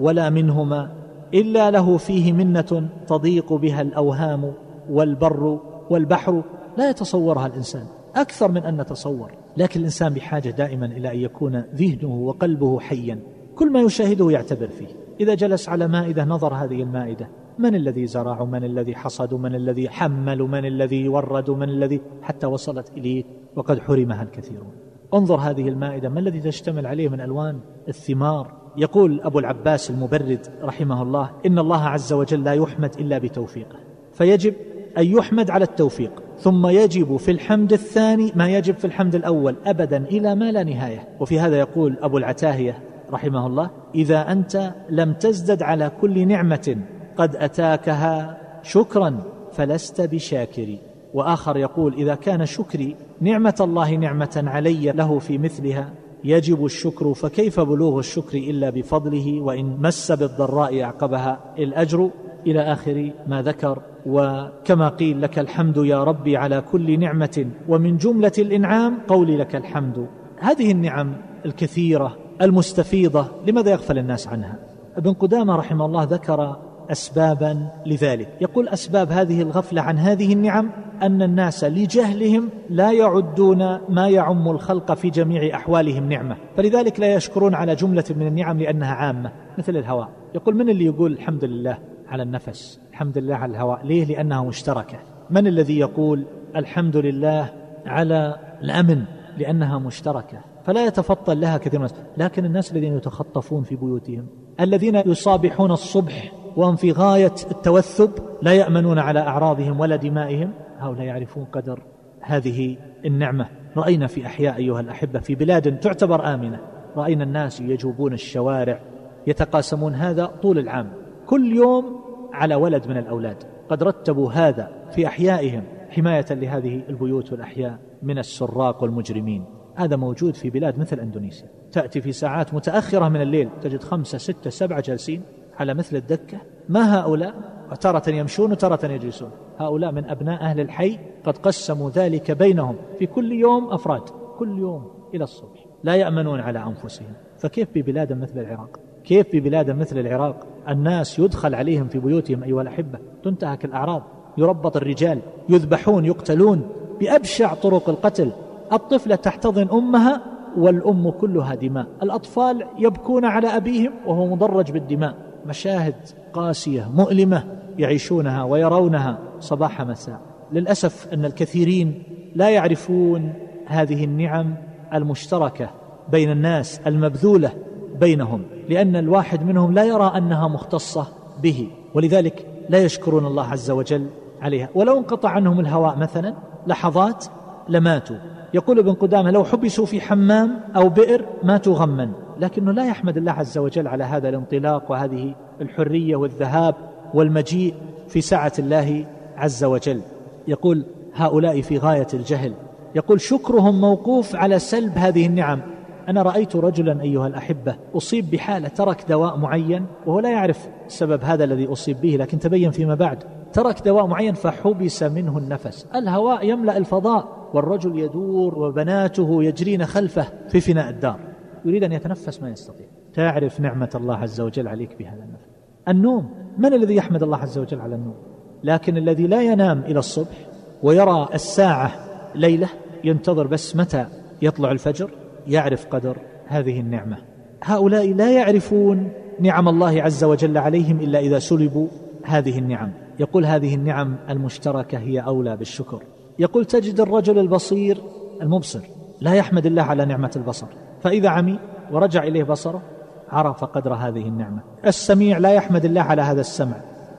ولا منهما إلا له فيه منة تضيق بها الأوهام والبر والبحر. لا يتصورها الإنسان أكثر من أن نتصور. لكن الإنسان بحاجة دائما إلى أن يكون ذهنه وقلبه حيا. كل ما يشاهده يعتبر فيه. إذا جلس على مائده نظر هذه المائدة من الذي زرع؟ من الذي حصد؟ من الذي حمل؟ من الذي ورد؟ من الذي حتى وصلت إليه؟ وقد حرمها الكثيرون. انظر هذه المائدة ما الذي تشتمل عليه من ألوان؟ الثمار. يقول أبو العباس المبرد رحمه الله إن الله عز وجل لا يحمد إلا بتوفيقه. فيجب أن يحمد على التوفيق ثم يجب في الحمد الثاني ما يجب في الحمد الأول ابدا إلى ما لا نهاية. وفي هذا يقول أبو العتاهية رحمه الله إذا أنت لم تزدد على كل نعمة قد أتاكها شكرا فلست بشاكر وآخر يقول إذا كان شكري نعمة الله نعمة علي له في مثلها يجب الشكر فكيف بلوغ الشكر إلا بفضله؟ وإن مس بالضراء أعقبها الأجر. إلى آخر ما ذكر وكما قيل لك الحمد يا ربي على كل نعمة ومن جملة الإنعام قولي لك الحمد. هذه النعم الكثيرة المستفيضة لماذا يغفل الناس عنها؟ ابن قدامة رحمه الله ذكر اسبابا لذلك. يقول أسباب هذه الغفلة عن هذه النعم أن الناس لجهلهم لا يعدون ما يعم الخلق في جميع أحوالهم نعمة. فلذلك لا يشكرون على جملة من النعم لأنها عامة مثل الهواء. يقول من اللي يقول الحمد لله على النفس الحمد لله على الهواء؟ ليه؟ لأنها مشتركة. من الذي يقول الحمد لله على الأمن؟ لأنها مشتركة. فلا يتفطن لها كثير من الناس. لكن الناس الذين يتخطفون في بيوتهم الذين يصابحون الصبح وهم في غاية التوثب لا يأمنون على أعراضهم ولا دمائهم. هؤلاء يعرفون قدر هذه النعمة. رأينا في أحياء أيها الأحبة في بلاد تعتبر آمنة. رأينا الناس يجوبون الشوارع يتقاسمون هذا طول العام. كل يوم على ولد من الأولاد. قد رتبوا هذا في أحيائهم. حماية لهذه البيوت والأحياء من السراق والمجرمين. هذا موجود في بلاد مثل أندونيسيا. تأتي في ساعات متأخرة من الليل تجد خمسة ستة سبعة جالسين على مثل الدكة. ما هؤلاء؟ وتارة يمشون وتارة يجلسون. هؤلاء من أبناء أهل الحي قد قسموا ذلك بينهم في كل يوم أفراد. كل يوم إلى الصبح. لا يأمنون على أنفسهم. فكيف ببلاد مثل العراق؟ كيف ببلاد مثل العراق الناس يدخل عليهم في بيوتهم أيها الأحبة؟ تنتهك الأعراض يربط الرجال. يذبحون يقتلون. بأبشع طرق القتل. الطفلة تحتضن أمها والأم كلها دماء. الأطفال يبكون على أبيهم وهو مضرج بالدماء. مشاهد قاسية مؤلمة يعيشونها ويرونها صباح مساء. للأسف أن الكثيرين لا يعرفون هذه النعم المشتركة بين الناس المبذولة بينهم لأن الواحد منهم لا يرى أنها مختصة به ولذلك لا يشكرون الله عز وجل عليها. ولو انقطع عنهم الهواء مثلا لحظات لماتوا. يقول ابن قدامة لو حبسوا في حمام أو بئر ماتوا غما. لكنه لا يحمد الله عز وجل على هذا الانطلاق وهذه الحرية والذهاب والمجيء في سعة الله عز وجل. يقول هؤلاء في غاية الجهل. يقول شكرهم موقوف على سلب هذه النعم. أنا رأيت رجلا أيها الأحبة أصيب بحالة ترك دواء معين وهو لا يعرف سبب هذا الذي أصيب به لكن تبين فيما بعد. ترك دواء معين فحبس منه النفس. الهواء يملأ الفضاء والرجل يدور وبناته يجرين خلفه في فناء الدار. يريد أن يتنفس ما يستطيع. تعرف نعمة الله عز وجل عليك بهذا النفس النوم من الذي يحمد الله عز وجل على النوم؟ لكن الذي لا ينام إلى الصبح ويرى الساعة ليلة ينتظر بس متى يطلع الفجر يعرف قدر هذه النعمة. هؤلاء لا يعرفون نعم الله عز وجل عليهم إلا إذا سلبوا هذه النعم. يقول هذه النعم المشتركة هي أولى بالشكر. يقول تجد الرجل البصير المبصر لا يحمد الله على نعمة البصر. فإذا عمي ورجع إليه بصره عرف قدر هذه النعمة. السميع لا يحمد الله على هذا السمع.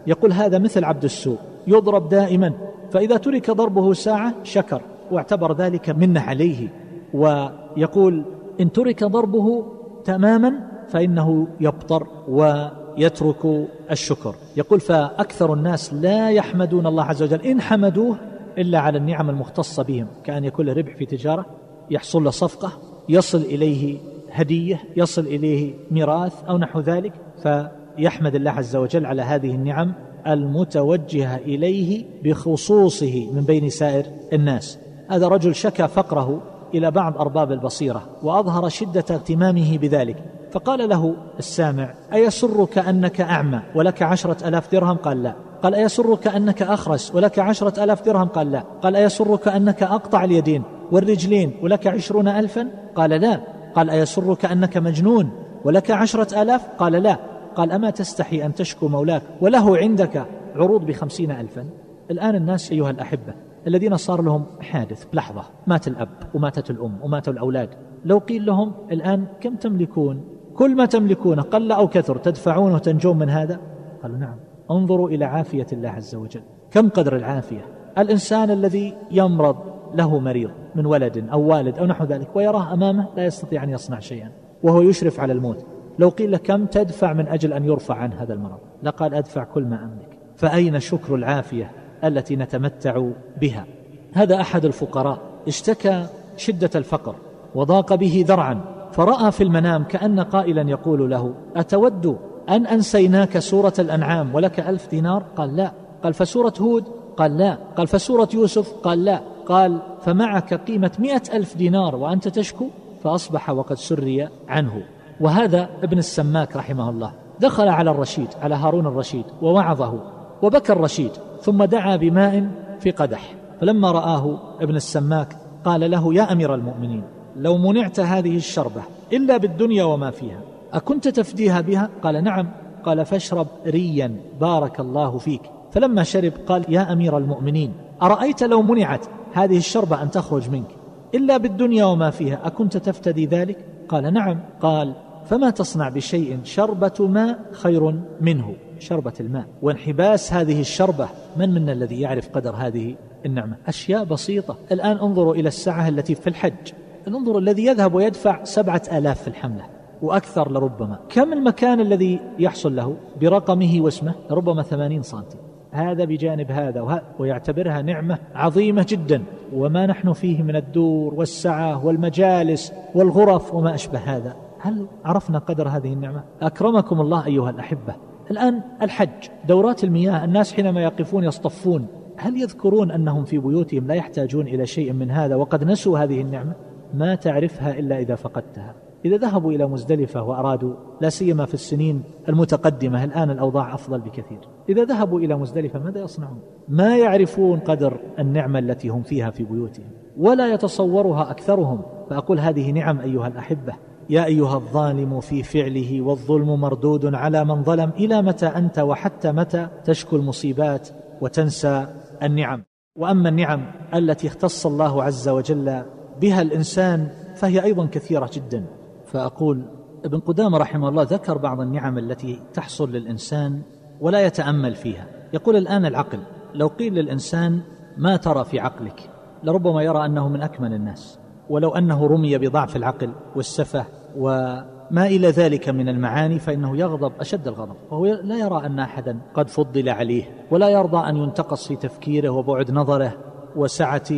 يقول هذا مثل عبد السوء يضرب دائما فإذا ترك ضربه ساعة شكر واعتبر ذلك منة عليه. ويقول إن ترك ضربه تماما فإنه يبطر ويترك الشكر. يقول فأكثر الناس لا يحمدون الله عز وجل. إن حمدوه إلا على النعم المختصة بهم كأن يكون ربح في تجارة يحصل له صفقة يصل إليه هدية يصل إليه ميراث أو نحو ذلك فيحمد الله عز وجل على هذه النعم المتوجهة إليه بخصوصه من بين سائر الناس. هذا رجل شكى فقره إلى بعض أرباب البصيرة وأظهر شدة اهتمامه بذلك. فقال له السامع أيسرك أنك أعمى ولك عشرة ألاف درهم؟ قال لا. قال أيسرك أنك أخرس ولك عشرة ألاف درهم؟ قال لا. قال أيسرك أنك أقطع اليدين والرجلين ولك عشرون ألفا؟ قال لا. قال أيسرك أنك مجنون؟ ولك عشرة ألاف؟ قال لا. قال أما تستحي أن تشكو مولاك وله عندك عروض بخمسين ألفا؟ الآن الناس أيها الأحبة الذين صار لهم حادث بلحظة مات الأب وماتت الأم وماتوا الأولاد لو قيل لهم الآن كم تملكون؟ كل ما تملكونه قل أو كثر تدفعون وتنجون من هذا؟ قالوا نعم. انظروا إلى عافية الله عز وجل. كم قدر العافية؟ الإنسان الذي يمرض له مريض من ولد أو والد أو نحو ذلك ويراه أمامه لا يستطيع أن يصنع شيئا وهو يشرف على الموت. لو قيل له كم تدفع من أجل أن يرفع عن هذا المرض. لقال أدفع كل ما أملك. فأين شكر العافية التي نتمتع بها؟ هذا أحد الفقراء. اشتكى شدة الفقر وضاق به ذرعا فرأى في المنام كأن قائلا يقول له أتود أن أنسيناك سورة الأنعام ولك ألف دينار؟ قال لا. قال فسورة هود؟ قال لا. قال فسورة يوسف؟ قال لا. قال فمعك قيمة مئة ألف دينار وأنت تشكو؟ فأصبح وقد سري عنه. وهذا ابن السماك رحمه الله. دخل على الرشيد على هارون الرشيد ووعظه وبكى الرشيد ثم دعا بماء في قدح. فلما رآه ابن السماك قال له يا أمير المؤمنين لو منعت هذه الشربة إلا بالدنيا وما فيها أكنت تفديها بها قال نعم. قال فاشرب ريا بارك الله فيك. فلما شرب قال يا أمير المؤمنين أرأيت لو منعت هذه الشربة أن تخرج منك. إلا بالدنيا وما فيها. أكنت تفتدي ذلك؟ قال نعم. قال فما تصنع بشيء شربة ماء خير منه؟ شربة الماء. وانحباس هذه الشربة. من منا الذي يعرف قدر هذه النعمة؟ أشياء بسيطة. الآن انظروا إلى الساعة التي في الحج. انظروا الذي يذهب ويدفع سبعة آلاف في الحملة. وأكثر لربما. كم المكان الذي يحصل له؟ برقمه واسمه؟ ربما ثمانين سنتي. هذا بجانب هذا ويعتبرها نعمة عظيمة جدا. وما نحن فيه من الدور والسعة والمجالس والغرف وما أشبه هذا. هل عرفنا قدر هذه النعمة؟ أكرمكم الله أيها الأحبة. الآن الحج دورات المياه الناس حينما يقفون يصطفون. هل يذكرون أنهم في بيوتهم لا يحتاجون إلى شيء من هذا وقد نسوا هذه النعمة؟ ما تعرفها إلا إذا فقدتها. إذا ذهبوا إلى مزدلفة وأرادوا لا سيما في السنين المتقدمة الآن الأوضاع أفضل بكثير. إذا ذهبوا إلى مزدلفة ماذا يصنعون؟ ما يعرفون قدر النعمة التي هم فيها في بيوتهم ولا يتصورها أكثرهم. فأقول هذه نعم أيها الأحبة. يا أيها الظالم في فعله والظلم مردود على من ظلم إلى متى أنت وحتى متى تشكو المصيبات وتنسى النعم؟ وأما النعم التي اختص الله عز وجل بها الإنسان فهي أيضا كثيرة جدا. فأقول ابن قدامة رحمه الله ذكر بعض النعم التي تحصل للإنسان ولا يتأمل فيها. يقول الآن العقل لو قيل للإنسان ما ترى في عقلك لربما يرى أنه من أكمل الناس ولو أنه رمي بضعف العقل والسفة وما إلى ذلك من المعاني فإنه يغضب أشد الغضب. وهو لا يرى أن أحدا قد فضل عليه ولا يرضى أن ينتقص في تفكيره وبعد نظره وسعة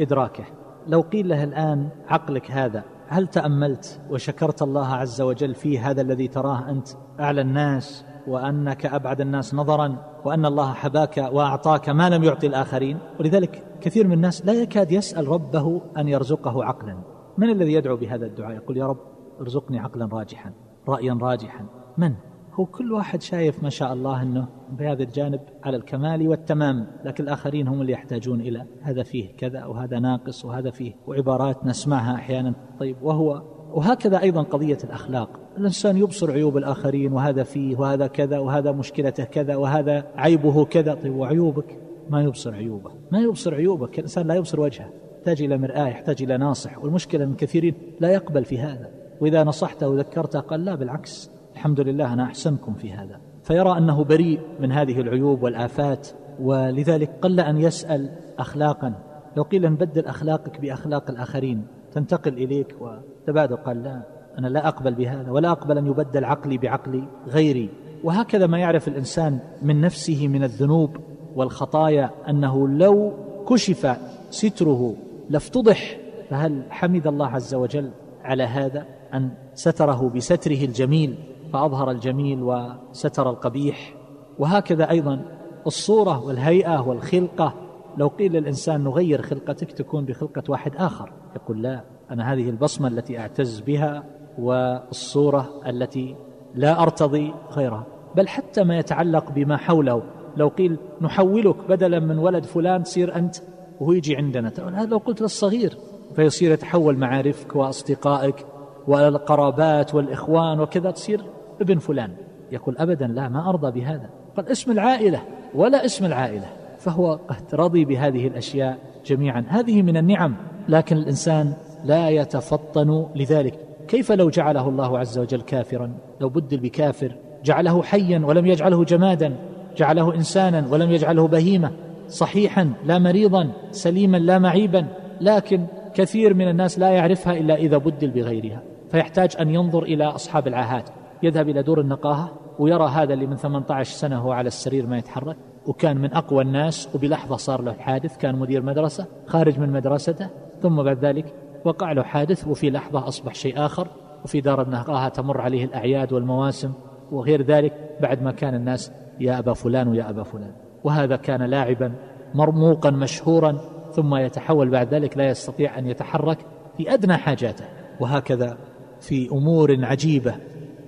إدراكه. لو قيل له الآن عقلك هذا هل تأملت وشكرت الله عز وجل في هذا الذي تراه أنت؟ أعلى الناس وأنك أبعد الناس نظرا وأن الله حباك وأعطاك ما لم يعطي الآخرين. ولذلك كثير من الناس لا يكاد يسأل ربه أن يرزقه عقلا. من الذي يدعو بهذا الدعاء؟ يقول يا رب ارزقني عقلا راجحا رأيا راجحا. من؟ هو كل واحد شايف ما شاء الله أنه بهذا الجانب على الكمال والتمام لكن الآخرين هم اللي يحتاجون إلى هذا فيه كذا وهذا ناقص وهذا فيه وعبارات نسمعها أحيانا. طيب وهو وهكذا أيضا قضية الأخلاق. الإنسان يبصر عيوب الآخرين وهذا فيه وهذا كذا وهذا مشكلته كذا وهذا عيبه كذا. طيب وعيوبك؟ ما يبصر عيوبه. ما يبصر عيوبك. الإنسان لا يبصر وجهه. يحتاج إلى مرآة يحتاج إلى ناصح. والمشكلة أن كثيرين لا يقبل في هذا. وإذا نصحته وذكرته قال لا بالعكس. الحمد لله أنا أحسنكم في هذا. فيرى أنه بريء من هذه العيوب والآفات ولذلك قل أن يسأل أخلاقا. لو قيل نبدل أخلاقك بأخلاق الآخرين تنتقل إليك وتبادل قال لا أنا لا أقبل بهذا ولا أقبل أن يبدل عقلي بعقل غيري. وهكذا ما يعرف الإنسان من نفسه من الذنوب والخطايا أنه لو كشف ستره لافتضح فهل حمد الله عز وجل على هذا أن ستره بستره الجميل؟ فأظهر الجميل وستر القبيح. وهكذا أيضا الصورة والهيئة والخلقة. لو قيل للإنسان نغير خلقتك تكون بخلقة واحد آخر. يقول لا أنا هذه البصمة التي أعتز بها والصورة التي لا أرتضي غيرها بل حتى ما يتعلق بما حوله. لو قيل نحولك بدلا من ولد فلان تصير أنت وهو يجي عندنا. هذا لو قلت للصغير فيصير يتحول معارفك وأصدقائك والقرابات والإخوان وكذا تصير ابن فلان. يقول أبدا لا ما أرضى بهذا. قال اسم العائلة ولا اسم العائلة. فهو قد رضي بهذه الأشياء جميعا. هذه من النعم لكن الإنسان لا يتفطن لذلك. كيف لو جعله الله عز وجل كافرا؟ لو بدل بكافر جعله حيا ولم يجعله جمادا. جعله إنسانا ولم يجعله بهيمة. صحيحا لا مريضا سليما لا معيبا. لكن كثير من الناس لا يعرفها إلا إذا بدل بغيرها. فيحتاج أن ينظر إلى أصحاب العاهات. يذهب إلى دور النقاهة ويرى هذا اللي من 18 سنة هو على السرير ما يتحرك وكان من أقوى الناس وبلحظة صار له حادث كان مدير مدرسة خارج من مدرسته ثم بعد ذلك وقع له حادث وفي لحظة أصبح شيء آخر وفي دار النقاهة تمر عليه الأعياد والمواسم وغير ذلك بعد ما كان الناس يا أبا فلان ويا أبا فلان. وهذا كان لاعبا مرموقا مشهورا ثم يتحول بعد ذلك لا يستطيع أن يتحرك في أدنى حاجاته. وهكذا في أمور عجيبة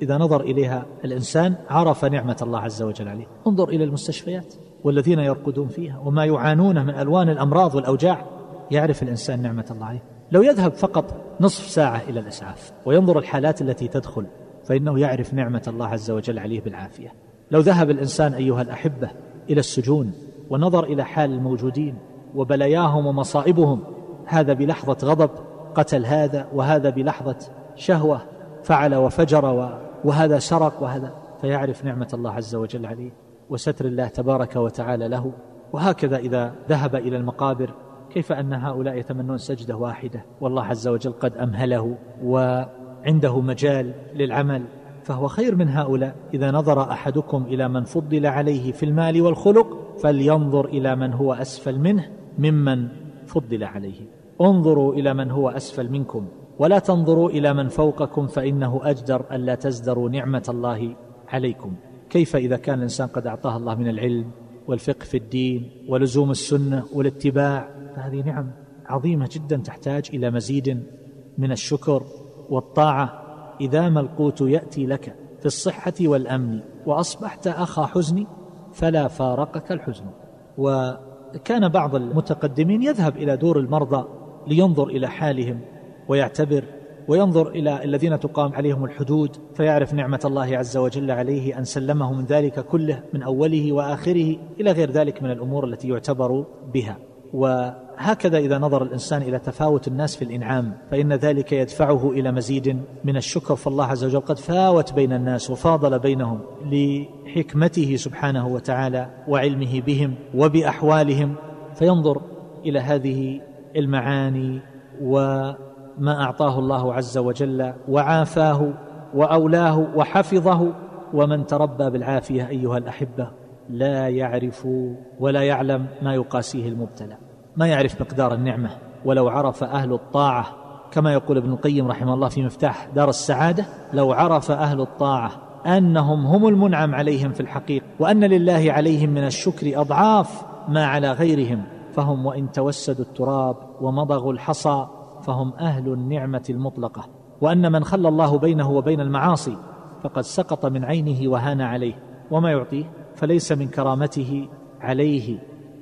إذا نظر إليها الإنسان عرف نعمة الله عز وجل عليه. انظر إلى المستشفيات والذين يرقدون فيها وما يعانون من ألوان الأمراض والأوجاع. يعرف الإنسان نعمة الله عليه. لو يذهب فقط نصف ساعة إلى الإسعاف وينظر الحالات التي تدخل فإنه يعرف نعمة الله عز وجل عليه بالعافية. لو ذهب الإنسان أيها الأحبة إلى السجون ونظر إلى حال الموجودين وبلياهم ومصائبهم هذا بلحظة غضب قتل هذا وهذا بلحظة شهوة فعل وفجر وهذا سرق وهذا. فيعرف نعمة الله عز وجل عليه وستر الله تبارك وتعالى له. وهكذا إذا ذهب إلى المقابر كيف أن هؤلاء يتمنون سجدة واحدة؟ والله عز وجل قد أمهله وعنده مجال للعمل. فهو خير من هؤلاء. إذا نظر أحدكم إلى من فضل عليه في المال والخلق فلينظر إلى من هو أسفل منه ممن فضل عليه. انظروا إلى من هو أسفل منكم. ولا تنظروا إلى من فوقكم فإنه أجدر ألا تزدروا نعمة الله عليكم. كيف إذا كان الإنسان قد أعطاه الله من العلم والفقه في الدين ولزوم السنة والاتباع؟ فهذه نعم عظيمة جدا تحتاج إلى مزيد من الشكر والطاعة. إذا ما القوت يأتي لك في الصحة والأمن وأصبحت أخا حزن فلا فارقك الحزن. وكان بعض المتقدمين يذهب إلى دور المرضى لينظر إلى حالهم ويعتبر وينظر إلى الذين تقام عليهم الحدود فيعرف نعمة الله عز وجل عليه أن سلمه من ذلك كله من أوله وآخره إلى غير ذلك من الأمور التي يعتبر بها. وهكذا إذا نظر الإنسان إلى تفاوت الناس في الإنعام فإن ذلك يدفعه إلى مزيد من الشكر فالله عز وجل قد فاوت بين الناس وفاضل بينهم لحكمته سبحانه وتعالى وعلمه بهم وبأحوالهم فينظر إلى هذه المعاني وما أعطاه الله عز وجل وعافاه وأولاه وحفظه ومن تربى بالعافية أيها الأحبة لا يعرف ولا يعلم ما يقاسيه المبتلى. ما يعرف مقدار النعمة ولو عرف أهل الطاعة. كما يقول ابن القيم رحمه الله في مفتاح دار السعادة لو عرف أهل الطاعة أنهم هم المنعم عليهم في الحقيقة وأن لله عليهم من الشكر أضعاف ما على غيرهم فهم وإن توسدوا التراب ومضغوا الحصى فهم أهل النعمة المطلقة وأن من خلى الله بينه وبين المعاصي فقد سقط من عينه وهان عليه وما يعطيه فليس من كرامته عليه.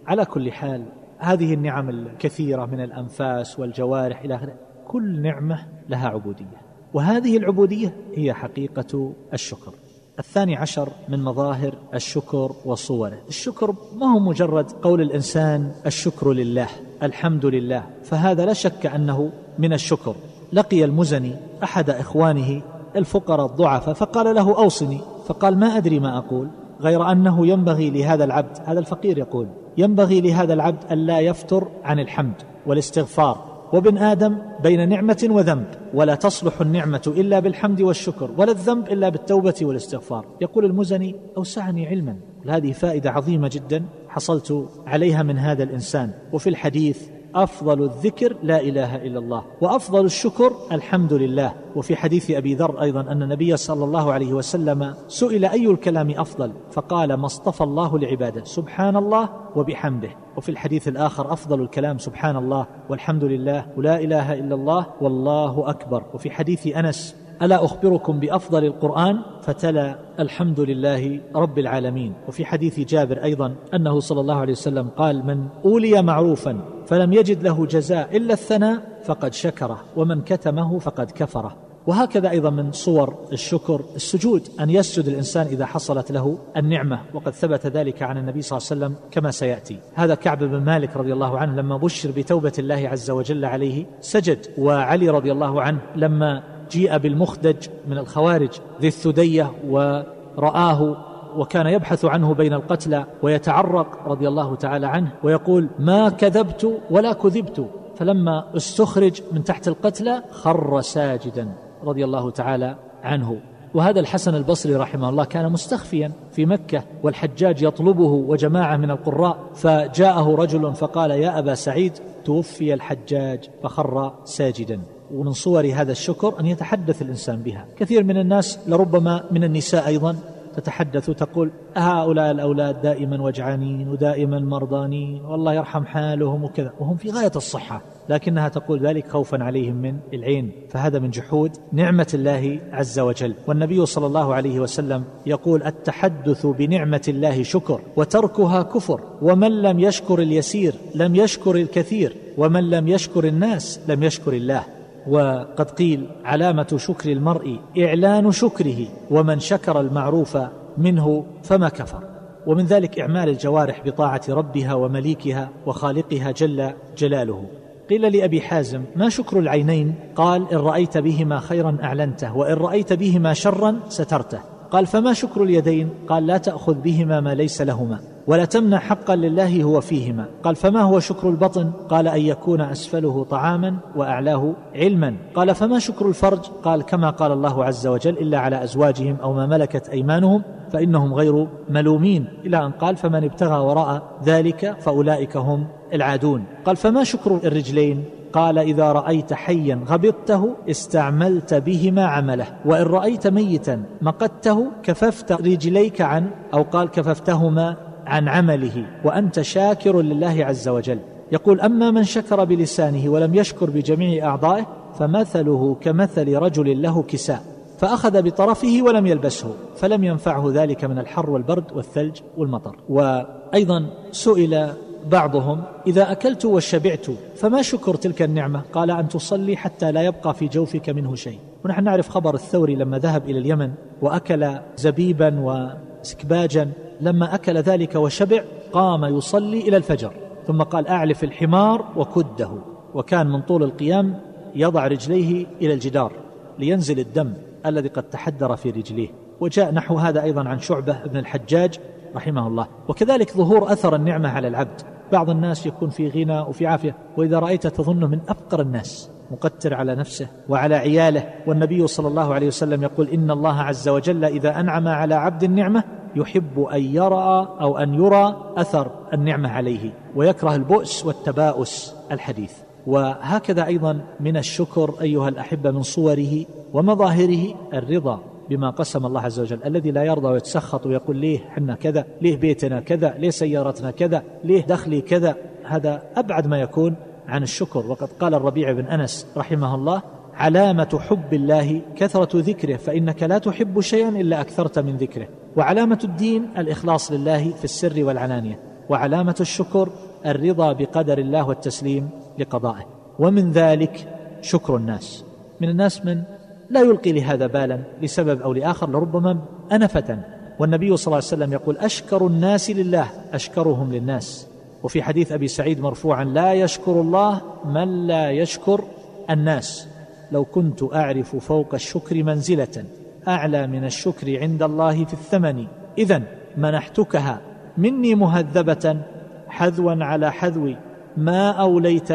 على كل حال هذه النعم الكثيرة من الأنفاس والجوارح إلى آخره كل نعمة لها عبودية وهذه العبودية هي حقيقة الشكر. الثاني عشر من مظاهر الشكر وصوره. الشكر ما هو مجرد قول الإنسان الشكر لله. الحمد لله. فهذا لا شك أنه من الشكر. لقي المزني أحد إخوانه الفقراء الضعفاء فقال له أوصني. فقال ما أدري ما أقول غير أنه ينبغي لهذا العبد هذا الفقير يقول ينبغي لهذا العبد الا يفتر عن الحمد والاستغفار. وابن آدم بين نعمة وذنب ولا تصلح النعمة إلا بالحمد والشكر ولا الذنب إلا بالتوبة والاستغفار. يقول المزني أوسعني علما. هذه فائدة عظيمة جدا. حصلت عليها من هذا الإنسان. وفي الحديث أفضل الذكر لا إله إلا الله وأفضل الشكر الحمد لله. وفي حديث أبي ذر أيضا أن النبي صلى الله عليه وسلم سئل أي الكلام أفضل فقال ما اصطفى الله لعباده سبحان الله وبحمده. وفي الحديث الآخر أفضل الكلام سبحان الله والحمد لله ولا إله إلا الله والله أكبر. وفي حديث أنس ألا أخبركم بأفضل القرآن؟ فتلا الحمد لله رب العالمين. وفي حديث جابر أيضا أنه صلى الله عليه وسلم قال من أولي معروفا فلم يجد له جزاء إلا الثناء فقد شكره ومن كتمه فقد كفره. وهكذا أيضا من صور الشكر السجود أن يسجد الإنسان إذا حصلت له النعمة وقد ثبت ذلك عن النبي صلى الله عليه وسلم كما سيأتي. هذا كعب بن مالك رضي الله عنه لما بشر بتوبة الله عز وجل عليه سجد وعلي رضي الله عنه لما جيء بالمخدج من الخوارج ذي الثدية ورآه وكان يبحث عنه بين القتلى ويتعرق رضي الله تعالى عنه ويقول ما كذبت ولا كذبت فلما استخرج من تحت القتلى خر ساجدا رضي الله تعالى عنه. وهذا الحسن البصري رحمه الله كان مستخفيا في مكة والحجاج يطلبه وجماعة من القراء فجاءه رجل فقال يا أبا سعيد توفي الحجاج فخر ساجدا. ومن صور هذا الشكر أن يتحدث الإنسان بها. كثير من الناس لربما من النساء أيضا تتحدث وتقول هؤلاء الأولاد دائما وجعانين ودائما مرضانين والله يرحم حالهم وكذا. وهم في غاية الصحة لكنها تقول ذلك خوفا عليهم من العين. فهذا من جحود نعمة الله عز وجل. والنبي صلى الله عليه وسلم يقول التحدث بنعمة الله شكر وتركها كفر ومن لم يشكر اليسير لم يشكر الكثير ومن لم يشكر الناس لم يشكر الله. وقد قيل علامة شكر المرء إعلان شكره ومن شكر المعروف منه فما كفر. ومن ذلك إعمال الجوارح بطاعة ربها ومليكها وخالقها جل جلاله. قيل لأبي حازم ما شكر العينين؟ قال إن رأيت بهما خيرا أعلنته وإن رأيت بهما شرا سترته. قال فما شكر اليدين؟ قال لا تأخذ بهما ما ليس لهما. ولا تمنع حقا لله هو فيهما. قال فما هو شكر البطن؟ قال أن يكون أسفله طعاما وأعلاه علما. قال فما شكر الفرج؟ قال كما قال الله عز وجل إلا على أزواجهم أو ما ملكت أيمانهم فإنهم غير ملومين. إلى أن قال فمن ابتغى وراء ذلك فأولئك هم العادون. قال فما شكر الرجلين؟ قال إذا رأيت حيا غبطته استعملت بهما عمله وإن رأيت ميتا مقدته كففت رجليك عن أو قال كففتهما عن عمله وأنت شاكر لله عز وجل. يقول أما من شكر بلسانه ولم يشكر بجميع أعضائه فمثله كمثل رجل له كساء فأخذ بطرفه ولم يلبسه فلم ينفعه ذلك من الحر والبرد والثلج والمطر. وأيضا سئل بعضهم إذا أكلت وشبعت فما شكر تلك النعمة؟ قال أن تصلي حتى لا يبقى في جوفك منه شيء. ونحن نعرف خبر الثوري لما ذهب إلى اليمن وأكل زبيبا وسكباجا. لما أكل ذلك وشبع قام يصلي إلى الفجر ثم قال أعلف الحمار وكده وكان من طول القيام يضع رجليه إلى الجدار لينزل الدم الذي قد تحدر في رجليه. وجاء نحو هذا أيضا عن شعبة بن الحجاج رحمه الله. وكذلك ظهور أثر النعمة على العبد. بعض الناس يكون في غنى وفي عافية وإذا رأيت تظنه من افقر الناس. مقتر على نفسه وعلى عياله. والنبي صلى الله عليه وسلم يقول إن الله عز وجل إذا أنعم على عبد النعمة يحب أن يرى أو أن يرى أثر النعمة عليه ويكره البؤس والتباؤس الحديث. وهكذا أيضا من الشكر أيها الأحبة من صوره ومظاهره الرضا بما قسم الله عز وجل. الذي لا يرضى ويتسخط ويقول ليه حنا كذا ليه بيتنا كذا ليه سيارتنا كذا ليه دخلي كذا. هذا أبعد ما يكون عن الشكر. وقد قال الربيع بن أنس رحمه الله علامة حب الله كثرة ذكره فإنك لا تحب شيئا إلا أكثرت من ذكره. وعلامة الدين الإخلاص لله في السر والعلانية. وعلامة الشكر الرضا بقدر الله والتسليم لقضائه. ومن ذلك شكر الناس. من الناس من لا يلقي لهذا بالا لسبب أو لآخر لربما أنفة. والنبي صلى الله عليه وسلم يقول أشكر الناس لله أشكرهم للناس. وفي حديث أبي سعيد مرفوعا لا يشكر الله من لا يشكر الناس. لو كنت أعرف فوق الشكر منزلة أعلى من الشكر عند الله في الثمن. اذا منحتكها. مني مهذبة حذوا على حذو. ما أوليت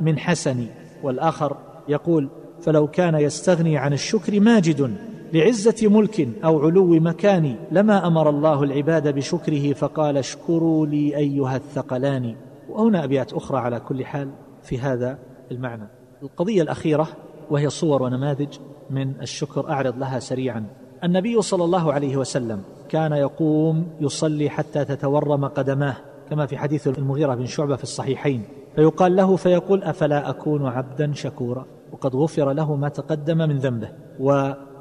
من حسني والآخر يقول فلو كان يستغني عن الشكر ماجد. لعزة ملك أو علو مكان لما أمر الله العباد بشكره فقال اشكروا لي أيها الثقلان. وهنا أبيات أخرى على كل حال في هذا المعنى. القضية الأخيرة وهي صور ونماذج من الشكر أعرض لها سريعا. النبي صلى الله عليه وسلم كان يقوم يصلي حتى تتورم قدماه كما في حديث المغيرة بن شعبة في الصحيحين. فيقال له فيقول أفلا أكون عبدا شكورا؟ وقد غفر له ما تقدم من ذنبه.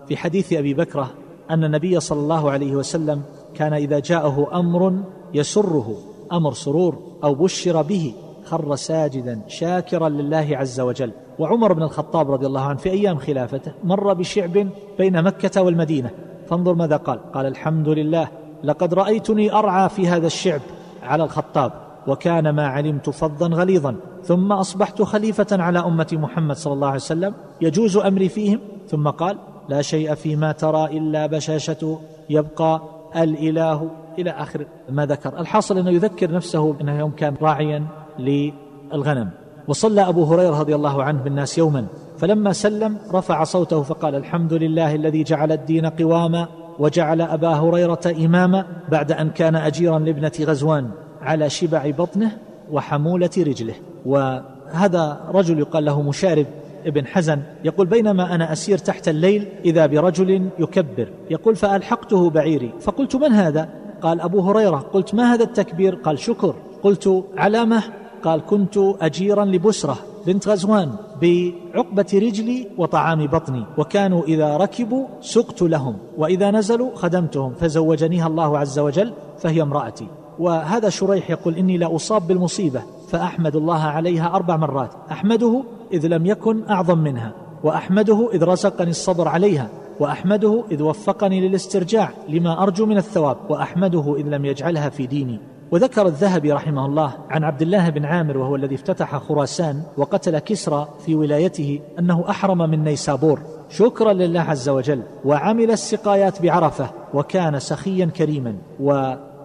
وفي حديث أبي بكرة أن النبي صلى الله عليه وسلم كان إذا جاءه أمر يسره أمر سرور أو بشر به خر ساجدا شاكرا لله عز وجل. وعمر بن الخطاب رضي الله عنه في أيام خلافته مر بشعب بين مكة والمدينة. فانظر ماذا قال. قال الحمد لله لقد رأيتني أرعى في هذا الشعب على الخطاب وكان ما علمت فظا غليظا ثم أصبحت خليفة على أمة محمد صلى الله عليه وسلم يجوز أمري فيهم؟ ثم قال لا شيء فيما ترى إلا بشاشة يبقى الإله إلى آخر ما ذكر. الحاصل أنه يذكر نفسه إنه يوم كان راعيا للغنم. وصلى أبو هريرة رضي الله عنه بالناس يوما فلما سلم رفع صوته فقال الحمد لله الذي جعل الدين قواما وجعل أبا هريرة إماما بعد أن كان اجيرا لابنة غزوان على شبع بطنه وحمولة رجله. وهذا رجل يقال له مشارب. ابن حزن يقول بينما أنا أسير تحت الليل إذا برجل يكبر. يقول فألحقته بعيري. فقلت من هذا؟ قال أبو هريرة. قلت ما هذا التكبير؟ قال شكر. قلت علامة. قال كنت أجيرا لبسرة بنت غزوان. بعقبة رجلي وطعام بطني. وكانوا إذا ركبوا سقت لهم. وإذا نزلوا خدمتهم. فزوجنيها الله عز وجل فهي امرأتي. وهذا شريح يقول إني لا أصاب بالمصيبة. فأحمد الله عليها أربع مرات. أحمده إذ لم يكن أعظم منها وأحمده إذ رزقني الصبر عليها وأحمده إذ وفقني للاسترجاع لما أرجو من الثواب وأحمده إذ لم يجعلها في ديني. وذكر الذهبي رحمه الله عن عبد الله بن عامر وهو الذي افتتح خراسان وقتل كسرى في ولايته أنه أحرم من نيسابور. شكرا لله عز وجل وعمل السقايات بعرفة وكان سخيا كريما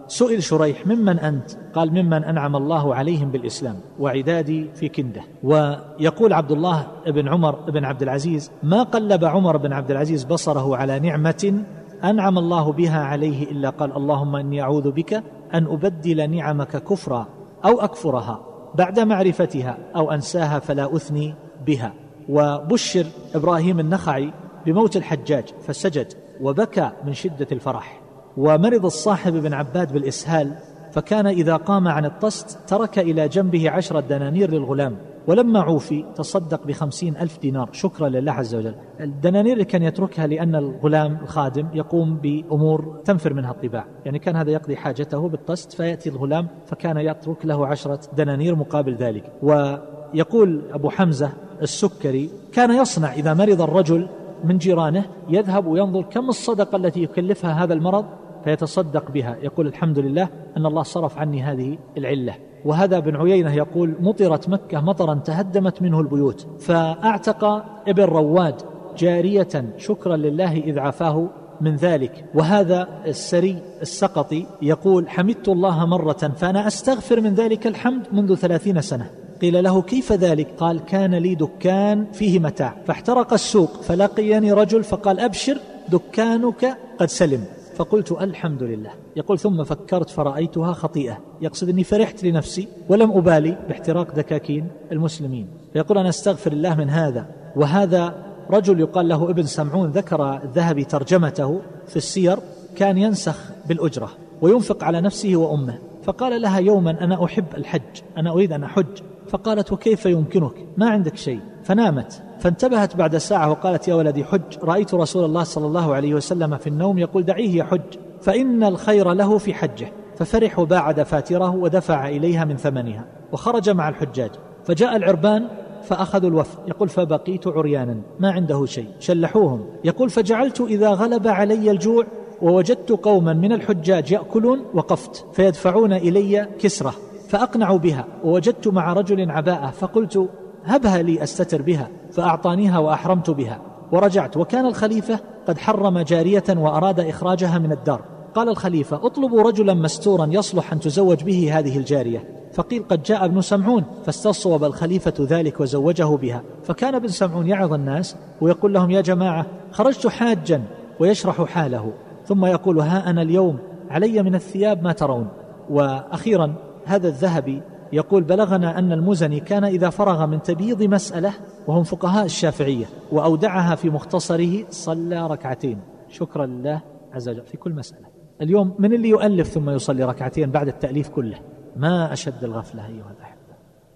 وسئل شريح ممن أنت؟ قال ممن أنعم الله عليهم بالإسلام وعدادي في كنده. ويقول عبد الله بن عمر بن عبد العزيز ما قلب عمر بن عبد العزيز بصره على نعمة أنعم الله بها عليه إلا قال اللهم إني أعوذ بك أن أبدل نعمك كفرا أو أكفرها بعد معرفتها أو أنساها فلا أثني بها. وبشر إبراهيم النخعي بموت الحجاج فسجد وبكى من شدة الفرح. ومرض الصاحب بن عباد بالإسهال فكان إذا قام عن الطست ترك إلى جنبه عشره دنانير للغلام ولما عوفي تصدق بخمسين ألف دينار. شكرا لله عز وجل. الدنانير اللي كان يتركها لأن الغلام الخادم يقوم بأمور تنفر منها الطباع. يعني كان هذا يقضي حاجته بالطست فيأتي الغلام فكان يترك له عشرة دنانير مقابل ذلك. ويقول أبو حمزة السكري كان يصنع إذا مرض الرجل من جيرانه يذهب وينظر كم الصدقة التي يكلفها هذا المرض فيتصدق بها. يقول الحمد لله أن الله صرف عني هذه العلة. وهذا بن عيينة يقول مطرت مكة مطرا تهدمت منه البيوت فأعتق ابن رواد جارية شكرا لله إذ عافاه من ذلك. وهذا السري السقطي يقول حمدت الله مرة فأنا أستغفر من ذلك الحمد منذ ثلاثين سنة. قيل له كيف ذلك؟ قال كان لي دكان فيه متاع فاحترق السوق فلقيني رجل فقال أبشر دكانك قد سلم. فقلت الحمد لله. يقول ثم فكرت فرأيتها خطيئة. يقصد أني فرحت لنفسي ولم أبالي باحتراق دكاكين المسلمين. فيقول أنا أستغفر الله من هذا. وهذا رجل يقال له ابن سمعون ذكر الذهبي ترجمته في السير كان ينسخ بالأجرة وينفق على نفسه وأمه. فقال لها يوما أنا أحب الحج أنا أريد أن أحج. فقالت وكيف يمكنك؟ ما عندك شيء. فنامت. فانتبهت بعد ساعة وقالت يا ولدي حج. رأيت رسول الله صلى الله عليه وسلم في النوم يقول دعيه يحج فإن الخير له في حجه. ففرح وباع دفاتره ودفع إليها من ثمنها. وخرج مع الحجاج. فجاء العربان فأخذوا الوفد. يقول فبقيت عريانا. ما عنده شيء. شلحوهم. يقول فجعلت إذا غلب علي الجوع ووجدت قوما من الحجاج يأكلون وقفت. فيدفعون إلي كسرة. فأقنعوا بها ووجدت مع رجل عباءة فقلت هبها لي أستتر بها فأعطانيها وأحرمت بها. ورجعت وكان الخليفة قد حرم جارية وأراد إخراجها من الدار. قال الخليفة اطلبوا رجلا مستورا يصلح أن تزوج به هذه الجارية. فقيل قد جاء ابن سمعون. فاستصوب الخليفة ذلك وزوجه بها. فكان ابن سمعون يعظ الناس ويقول لهم يا جماعة خرجت حاجا ويشرح حاله. ثم يقول ها أنا اليوم علي من الثياب ما ترون. وأخيرا هذا الذهبي يقول بلغنا أن المزني كان إذا فرغ من تبييض مسألة وهم فقهاء الشافعية وأودعها في مختصره صلى ركعتين. شكرا لله عز وجل في كل مسألة. اليوم من اللي يؤلف ثم يصلي ركعتين بعد التأليف كله؟ ما أشد الغفلة أيها الأحبة.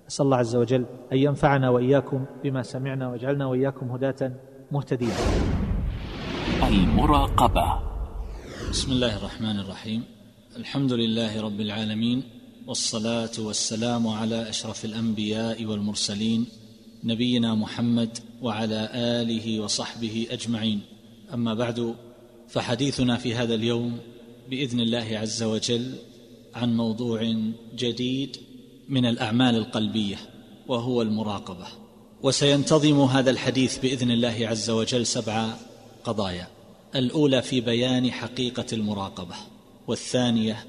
أسأل الله عز وجل أن ينفعنا وإياكم بما سمعنا واجعلنا وإياكم هداة مهتدين.
المراقبة.
بسم الله الرحمن الرحيم. الحمد لله رب العالمين. والصلاة والسلام على أشرف الأنبياء والمرسلين نبينا محمد وعلى آله وصحبه أجمعين. أما بعد فحديثنا في هذا اليوم بإذن الله عز وجل عن موضوع جديد من الأعمال القلبية وهو المراقبة. وسينتظم هذا الحديث بإذن الله عز وجل سبع قضايا. الأولى في بيان حقيقة المراقبة والثانية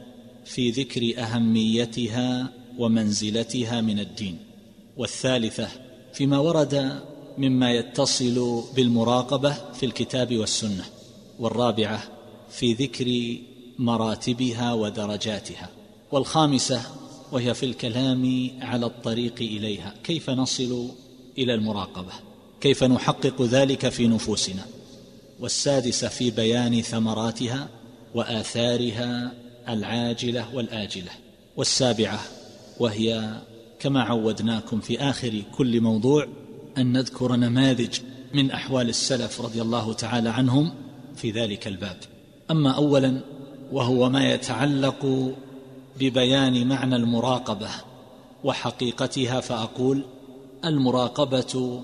في ذكر أهميتها ومنزلتها من الدين والثالثة فيما ورد مما يتصل بالمراقبة في الكتاب والسنة والرابعة في ذكر مراتبها ودرجاتها والخامسة وهي في الكلام على الطريق إليها كيف نصل إلى المراقبة كيف نحقق ذلك في نفوسنا والسادسة في بيان ثمراتها وآثارها العاجلة والآجلة والسابعة وهي كما عودناكم في آخر كل موضوع أن نذكر نماذج من أحوال السلف رضي الله تعالى عنهم في ذلك الباب. أما اولا وهو ما يتعلق ببيان معنى المراقبة وحقيقتها فأقول المراقبة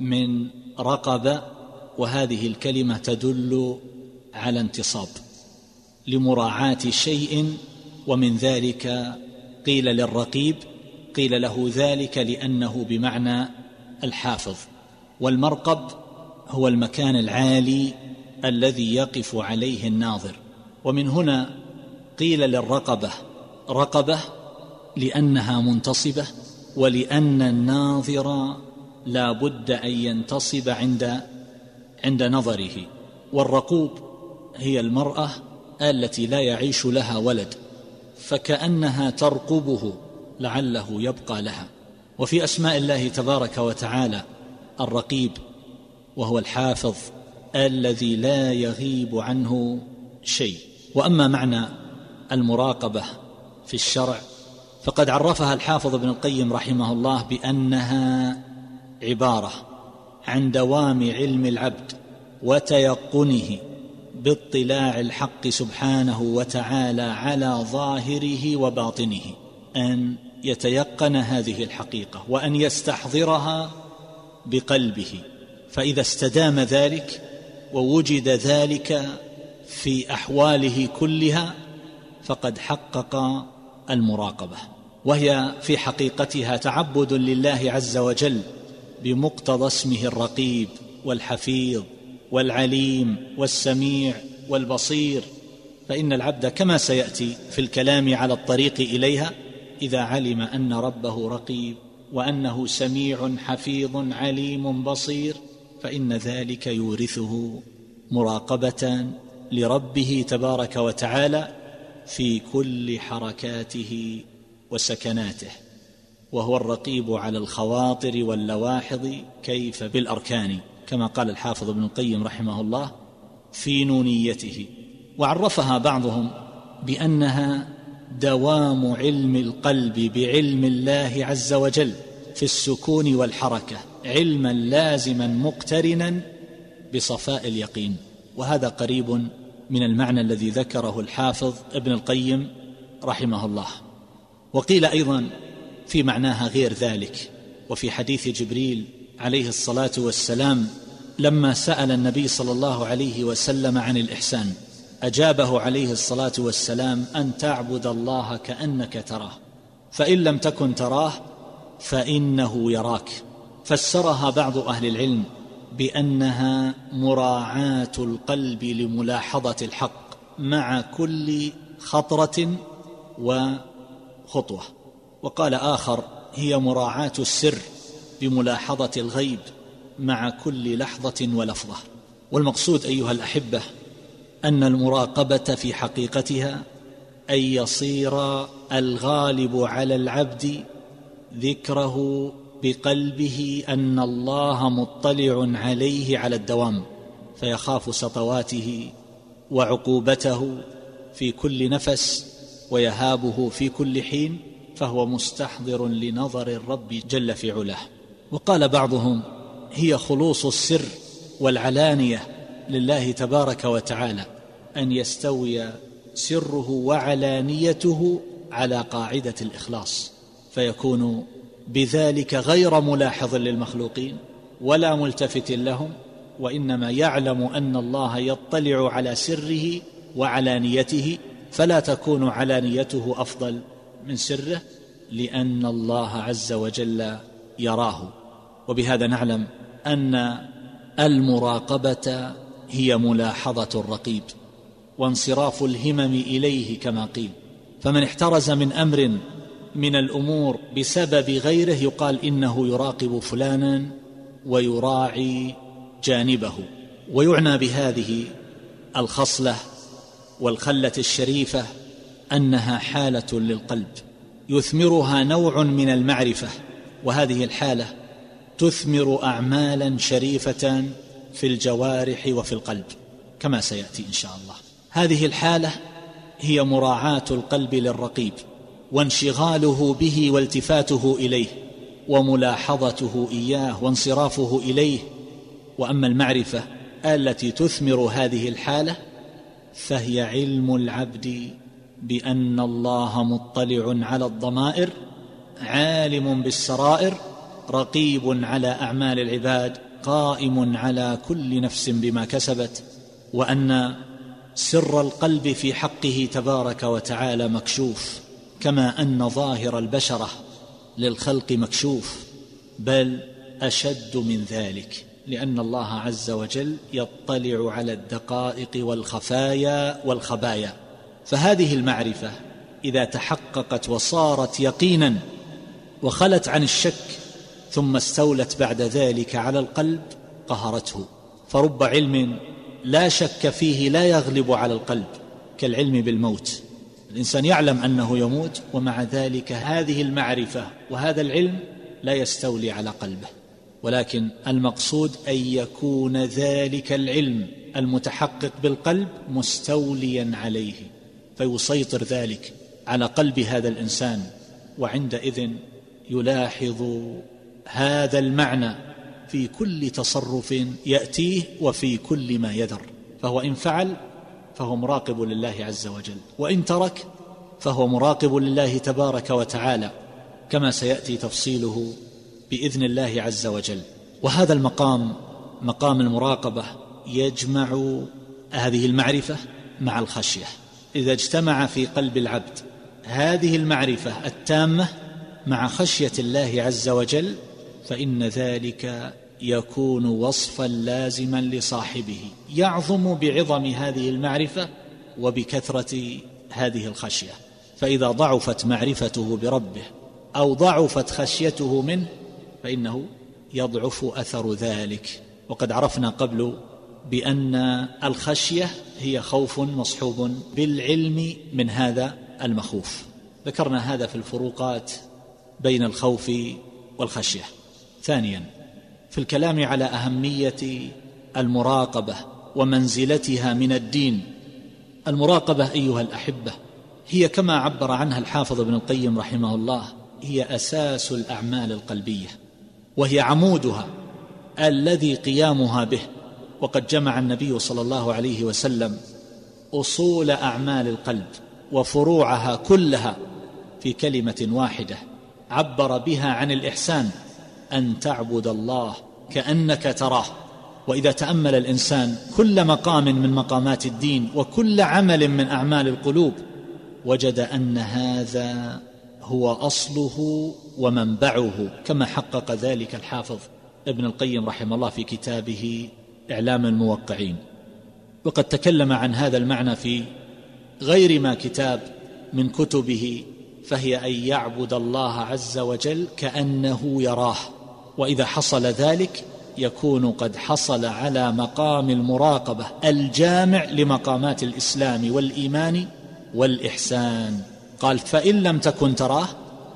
من رقبة وهذه الكلمة تدل على انتصاب. لمراعاة شيء ومن ذلك قيل للرقيب قيل له ذلك لأنه بمعنى الحافظ. والمرقب هو المكان العالي الذي يقف عليه الناظر. ومن هنا قيل للرقبة رقبة لأنها منتصبة ولأن الناظر لا بد أن ينتصب عند عند نظره. والرقوب هي المرأة التي لا يعيش لها ولد فكأنها ترقبه لعله يبقى لها. وفي أسماء الله تبارك وتعالى الرقيب وهو الحافظ الذي لا يغيب عنه شيء. وأما معنى المراقبة في الشرع فقد عرفها الحافظ ابن القيم رحمه الله بأنها عبارة عن دوام علم العبد وتيقنه باطلاع الحق سبحانه وتعالى على ظاهره وباطنه أن يتيقن هذه الحقيقة وأن يستحضرها بقلبه. فإذا استدام ذلك ووجد ذلك في أحواله كلها فقد حقق المراقبة. وهي في حقيقتها تعبد لله عز وجل بمقتضى اسمه الرقيب والحفيظ. والعليم والسميع والبصير فإن العبد كما سيأتي في الكلام على الطريق إليها إذا علم أن ربه رقيب وأنه سميع حفيظ عليم بصير فإن ذلك يورثه مراقبة لربه تبارك وتعالى في كل حركاته وسكناته وهو الرقيب على الخواطر واللواحظ كيف بالأركان. كما قال الحافظ ابن القيم رحمه الله في نونيته. وعرفها بعضهم بأنها دوام علم القلب بعلم الله عز وجل في السكون والحركة علما لازما مقترنا بصفاء اليقين. وهذا قريب من المعنى الذي ذكره الحافظ ابن القيم رحمه الله. وقيل أيضا في معناها غير ذلك وفي حديث جبريل عليه الصلاة والسلام لما سأل النبي صلى الله عليه وسلم عن الإحسان. أجابه عليه الصلاة والسلام أن تعبد الله كأنك تراه. فإن لم تكن تراه فإنه يراك. فسرها بعض أهل العلم بأنها مراعاة القلب لملاحظة الحق مع كل خطرة وخطوة. وقال آخر هي مراعاة السر بملاحظة الغيب مع كل لحظة ولفظة. والمقصود أيها الأحبة أن المراقبة في حقيقتها أن يصير الغالب على العبد ذكره بقلبه أن الله مطلع عليه على الدوام فيخاف سطواته وعقوبته في كل نفس ويهابه في كل حين فهو مستحضر لنظر الرب جل في علاه. وقال بعضهم هي خلوص السر والعلانية لله تبارك وتعالى أن يستوي سره وعلانيته على قاعدة الإخلاص فيكون بذلك غير ملاحظ للمخلوقين ولا ملتفت لهم وإنما يعلم أن الله يطلع على سره وعلانيته فلا تكون علانيته أفضل من سره لأن الله عز وجل يراه. وبهذا نعلم أن المراقبة هي ملاحظة الرقيب وانصراف الهمم إليه كما قيل. فمن احترز من أمر من الأمور بسبب غيره يقال إنه يراقب فلانا ويراعي جانبه. ويعنى بهذه الخصلة والخلة الشريفة أنها حالة للقلب يثمرها نوع من المعرفة. وهذه الحالة تثمر اعمالا شريفه في الجوارح وفي القلب كما سيأتي إن شاء الله. هذه الحالة هي مراعاة القلب للرقيب وانشغاله به والتفاته إليه وملاحظته إياه وانصرافه إليه. وأما المعرفة التي تثمر هذه الحالة فهي علم العبد بأن الله مطلع على الضمائر عالم بالسرائر رقيب على أعمال العباد قائم على كل نفس بما كسبت وأن سر القلب في حقه تبارك وتعالى مكشوف كما أن ظاهر البشرة للخلق مكشوف بل أشد من ذلك لأن الله عز وجل يطلع على الدقائق والخفايا والخبايا. فهذه المعرفة إذا تحققت وصارت يقينا وخلت عن الشك ثم استولت بعد ذلك على القلب قهرته. فرب علم لا شك فيه لا يغلب على القلب كالعلم بالموت. الإنسان يعلم أنه يموت ومع ذلك هذه المعرفة وهذا العلم لا يستولي على قلبه. ولكن المقصود أن يكون ذلك العلم المتحقق بالقلب مستوليا عليه فيسيطر ذلك على قلب هذا الإنسان وعندئذ يلاحظ هذا المعنى في كل تصرف يأتيه وفي كل ما يذر. فهو إن فعل فهو مراقب لله عز وجل وإن ترك فهو مراقب لله تبارك وتعالى كما سيأتي تفصيله بإذن الله عز وجل. وهذا المقام مقام المراقبة يجمع هذه المعرفة مع الخشية. إذا اجتمع في قلب العبد هذه المعرفة التامة مع خشية الله عز وجل فإن ذلك يكون وصفا لازما لصاحبه. يعظم بعظم هذه المعرفة وبكثرة هذه الخشية. فإذا ضعفت معرفته بربه أو ضعفت خشيته منه فإنه يضعف أثر ذلك. وقد عرفنا قبل بأن الخشية هي خوف مصحوب بالعلم من هذا المخوف. ذكرنا هذا في الفروقات بين الخوف والخشية. ثانيا في الكلام على أهمية المراقبة ومنزلتها من الدين. المراقبة أيها الأحبة هي كما عبر عنها الحافظ ابن القيم رحمه الله هي أساس الأعمال القلبية وهي عمودها الذي قيامها به. وقد جمع النبي صلى الله عليه وسلم أصول أعمال القلب وفروعها كلها في كلمة واحدة عبر بها عن الإحسان أن تعبد الله كأنك تراه. وإذا تأمل الإنسان كل مقام من مقامات الدين وكل عمل من أعمال القلوب وجد أن هذا هو أصله ومنبعه كما حقق ذلك الحافظ ابن القيم رحمه الله في كتابه إعلام الموقعين. وقد تكلم عن هذا المعنى في غير ما كتاب من كتبه فهي أن يعبد الله عز وجل كأنه يراه وإذا حصل ذلك يكون قد حصل على مقام المراقبة الجامع لمقامات الإسلام والإيمان والإحسان. قال فإن لم تكن تراه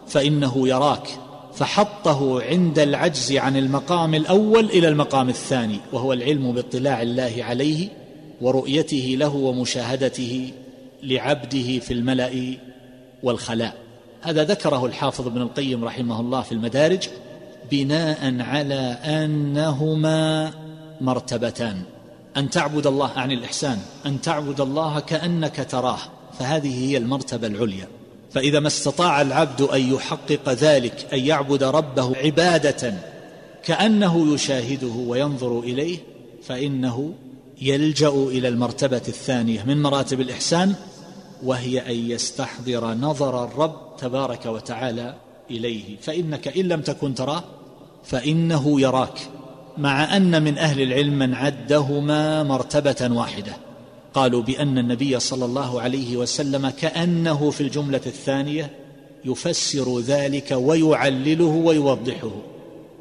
فإنه يراك فحطه عند العجز عن المقام الأول إلى المقام الثاني وهو العلم باطلاع الله عليه ورؤيته له ومشاهدته لعبده في الملأ والخلاء. هذا ذكره الحافظ ابن القيم رحمه الله في المدارج بناء على أنهما مرتبتان. أن تعبد الله عن الإحسان أن تعبد الله كأنك تراه فهذه هي المرتبة العليا. فإذا ما استطاع العبد أن يحقق ذلك أن يعبد ربه عبادة كأنه يشاهده وينظر إليه فإنه يلجأ إلى المرتبة الثانية من مراتب الإحسان وهي أن يستحضر نظر الرب تبارك وتعالى إليه. فإنك إن لم تكن تراه فإنه يراك مع أن من أهل العلم من عدهما مرتبة واحدة. قالوا بأن النبي صلى الله عليه وسلم كأنه في الجملة الثانية يفسر ذلك ويعلله ويوضحه.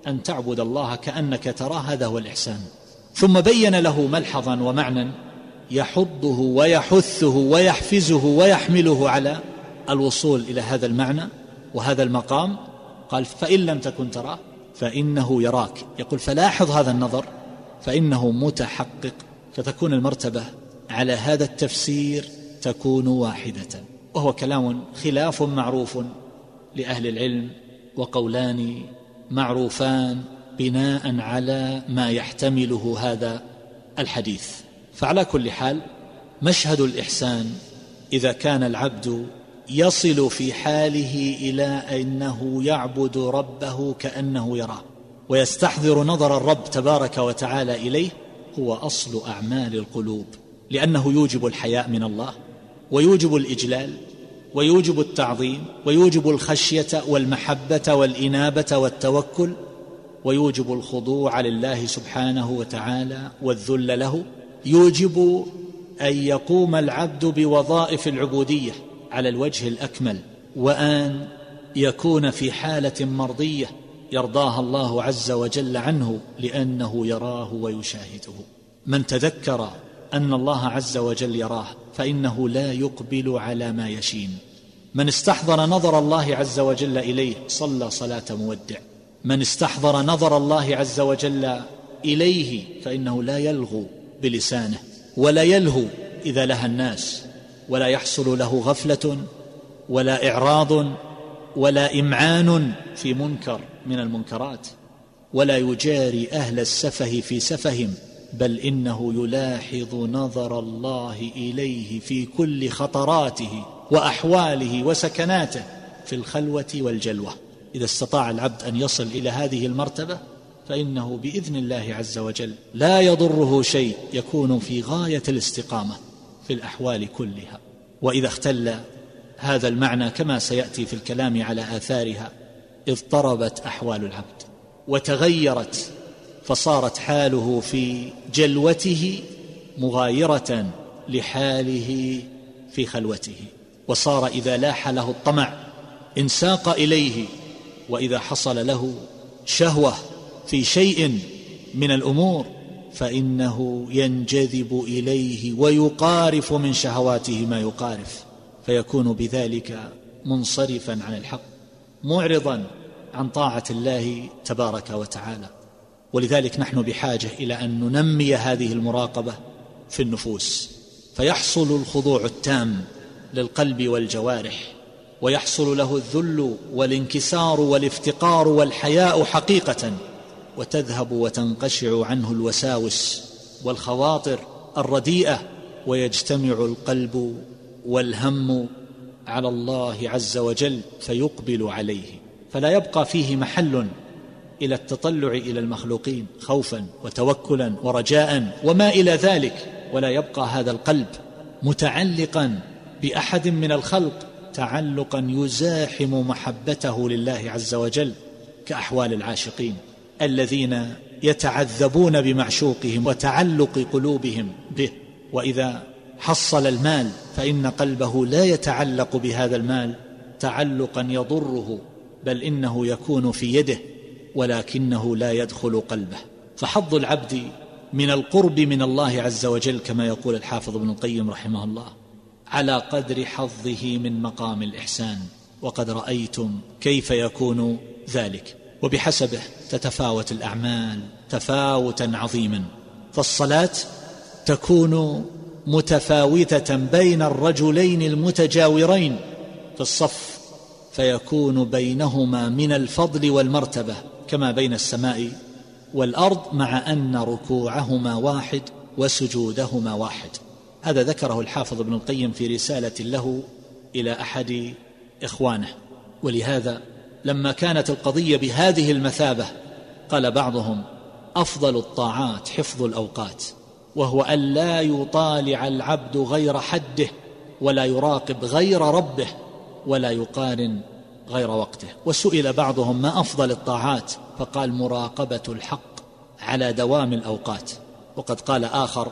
أن تعبد الله كأنك تراه هذا هو الإحسان. ثم بين له ملحظا ومعنى يحضه ويحثه ويحفزه ويحمله على الوصول إلى هذا المعنى وهذا المقام. قال فإن لم تكن تراه فإنه يراك. يقول فلاحظ هذا النظر فإنه متحقق فتكون المرتبة على هذا التفسير تكون واحدة. وهو كلام خلاف معروف لأهل العلم وقولان معروفان بناء على ما يحتمله هذا الحديث. فعلى كل حال مشهد الإحسان إذا كان العبد يصل في حاله إلى أنه يعبد ربه كأنه يراه ويستحضر نظر الرب تبارك وتعالى إليه هو أصل أعمال القلوب لأنه يوجب الحياء من الله ويوجب الإجلال ويوجب التعظيم ويوجب الخشية والمحبة والإنابة والتوكل ويوجب الخضوع لله سبحانه وتعالى والذل له يوجب أن يقوم العبد بوظائف العبودية على الوجه الأكمل وأن يكون في حالة مرضية يرضاها الله عز وجل عنه لأنه يراه ويشاهده. من تذكر أن الله عز وجل يراه فإنه لا يقبل على ما يشين. من استحضر نظر الله عز وجل إليه صلى صلاة مودع. من استحضر نظر الله عز وجل إليه فإنه لا يلغو بلسانه ولا يلهو إذا لها الناس ولا يحصل له غفلة ولا إعراض ولا إمعان في منكر من المنكرات ولا يجاري أهل السفه في سفهم بل إنه يلاحظ نظر الله إليه في كل خطراته وأحواله وسكناته في الخلوة والجلوة. إذا استطاع العبد أن يصل إلى هذه المرتبة فإنه بإذن الله عز وجل لا يضره شيء يكون في غاية الاستقامة في الأحوال كلها. وإذا اختل هذا المعنى كما سيأتي في الكلام على آثارها اضطربت أحوال العبد وتغيرت فصارت حاله في جلوته مغايرة لحاله في خلوته. وصار إذا لاح له الطمع انساق إليه وإذا حصل له شهوة في شيء من الأمور فإنه ينجذب إليه ويقارف من شهواته ما يقارف فيكون بذلك منصرفا عن الحق معرضا عن طاعة الله تبارك وتعالى. ولذلك نحن بحاجة إلى أن ننمي هذه المراقبة في النفوس فيحصل الخضوع التام للقلب والجوارح ويحصل له الذل والانكسار والافتقار والحياء حقيقة وتذهب وتنقشع عنه الوساوس والخواطر الرديئة ويجتمع القلب والهم على الله عز وجل فيقبل عليه. فلا يبقى فيه محل إلى التطلع إلى المخلوقين خوفا وتوكلا ورجاء وما إلى ذلك. ولا يبقى هذا القلب متعلقا بأحد من الخلق تعلقا يزاحم محبته لله عز وجل كأحوال العاشقين. الذين يتعذبون بمعشوقهم وتعلق قلوبهم به. وإذا حصل المال فإن قلبه لا يتعلق بهذا المال تعلقا يضره بل إنه يكون في يده ولكنه لا يدخل قلبه. فحظ العبد من القرب من الله عز وجل كما يقول الحافظ ابن القيم رحمه الله على قدر حظه من مقام الإحسان. وقد رأيتم كيف يكون ذلك. وبحسبه تتفاوت الأعمال تفاوتا عظيما فالصلاة تكون متفاوتة بين الرجلين المتجاورين في الصف فيكون بينهما من الفضل والمرتبة كما بين السماء والأرض مع أن ركوعهما واحد وسجودهما واحد. هذا ذكره الحافظ ابن القيم في رسالة له إلى أحد إخوانه ولهذا لما كانت القضية بهذه المثابة قال بعضهم أفضل الطاعات حفظ الأوقات وهو أن لا يطالع العبد غير حده ولا يراقب غير ربه ولا يقارن غير وقته. وسئل بعضهم ما أفضل الطاعات؟ فقال مراقبة الحق على دوام الأوقات. وقد قال آخر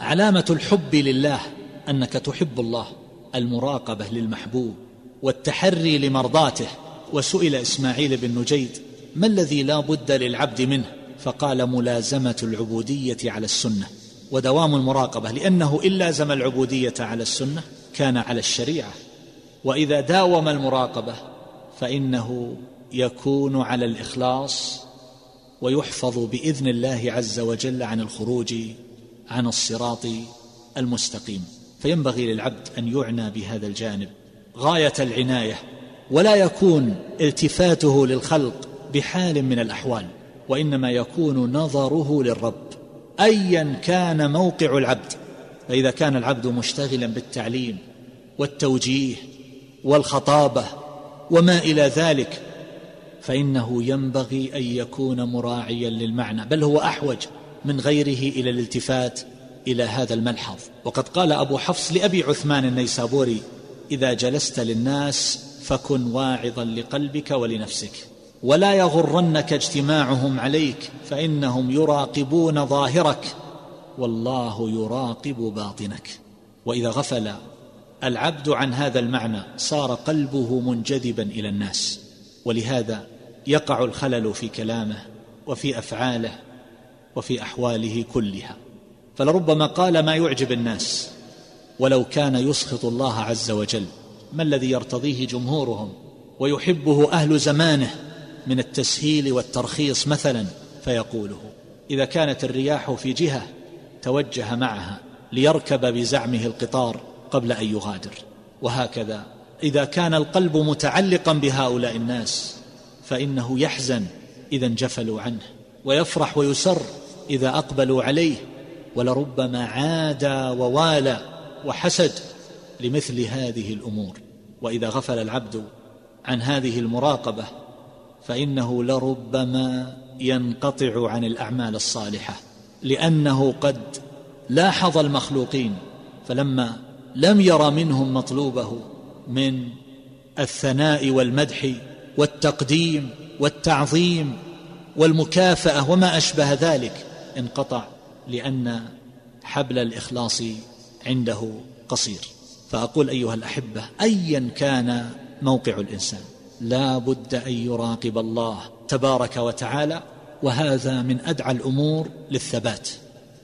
علامة الحب لله أنك تحب الله المراقبة للمحبوب والتحري لمرضاته وسئل إسماعيل بن نجيد ما الذي لا بد للعبد منه؟ فقال ملازمة العبودية على السنة. ودوام المراقبة لأنه إن لازم العبودية على السنة كان على الشريعة. وإذا داوم المراقبة فإنه يكون على الإخلاص ويحفظ بإذن الله عز وجل عن الخروج عن الصراط المستقيم. فينبغي للعبد أن يعنى بهذا الجانب. غاية العناية. ولا يكون التفاته للخلق بحال من الأحوال وإنما يكون نظره للرب. ايا كان موقع العبد فإذا كان العبد مشتغلا بالتعليم والتوجيه والخطابة وما إلى ذلك فإنه ينبغي أن يكون مراعيا للمعنى بل هو أحوج من غيره إلى الالتفات إلى هذا الملحظ. وقد قال أبو حفص لأبي عثمان النيسابوري إذا جلست للناس فكن واعظا لقلبك ولنفسك ولا يغرنك اجتماعهم عليك فإنهم يراقبون ظاهرك والله يراقب باطنك. وإذا غفل العبد عن هذا المعنى صار قلبه منجذبا إلى الناس. ولهذا يقع الخلل في كلامه وفي أفعاله وفي أحواله كلها. فلربما قال ما يعجب الناس ولو كان يسخط الله عز وجل ما الذي يرتضيه جمهورهم ويحبه أهل زمانه من التسهيل والترخيص مثلا؟ فيقوله إذا كانت الرياح في جهة توجه معها ليركب بزعمه القطار قبل أن يغادر. وهكذا إذا كان القلب متعلقا بهؤلاء الناس فإنه يحزن إذا انجفلوا عنه ويفرح ويسر إذا أقبلوا عليه ولربما عادى ووالى وحسد لمثل هذه الأمور وإذا غفل العبد عن هذه المراقبة فإنه لربما ينقطع عن الأعمال الصالحة لأنه قد لاحظ المخلوقين فلما لم ير منهم مطلوبه من الثناء والمدح والتقديم والتعظيم والمكافأة وما أشبه ذلك انقطع لأن حبل الإخلاص عنده قصير. فأقول أيها الأحبة ايا كان موقع الإنسان لا بد أن يراقب الله تبارك وتعالى وهذا من أدعى الأمور للثبات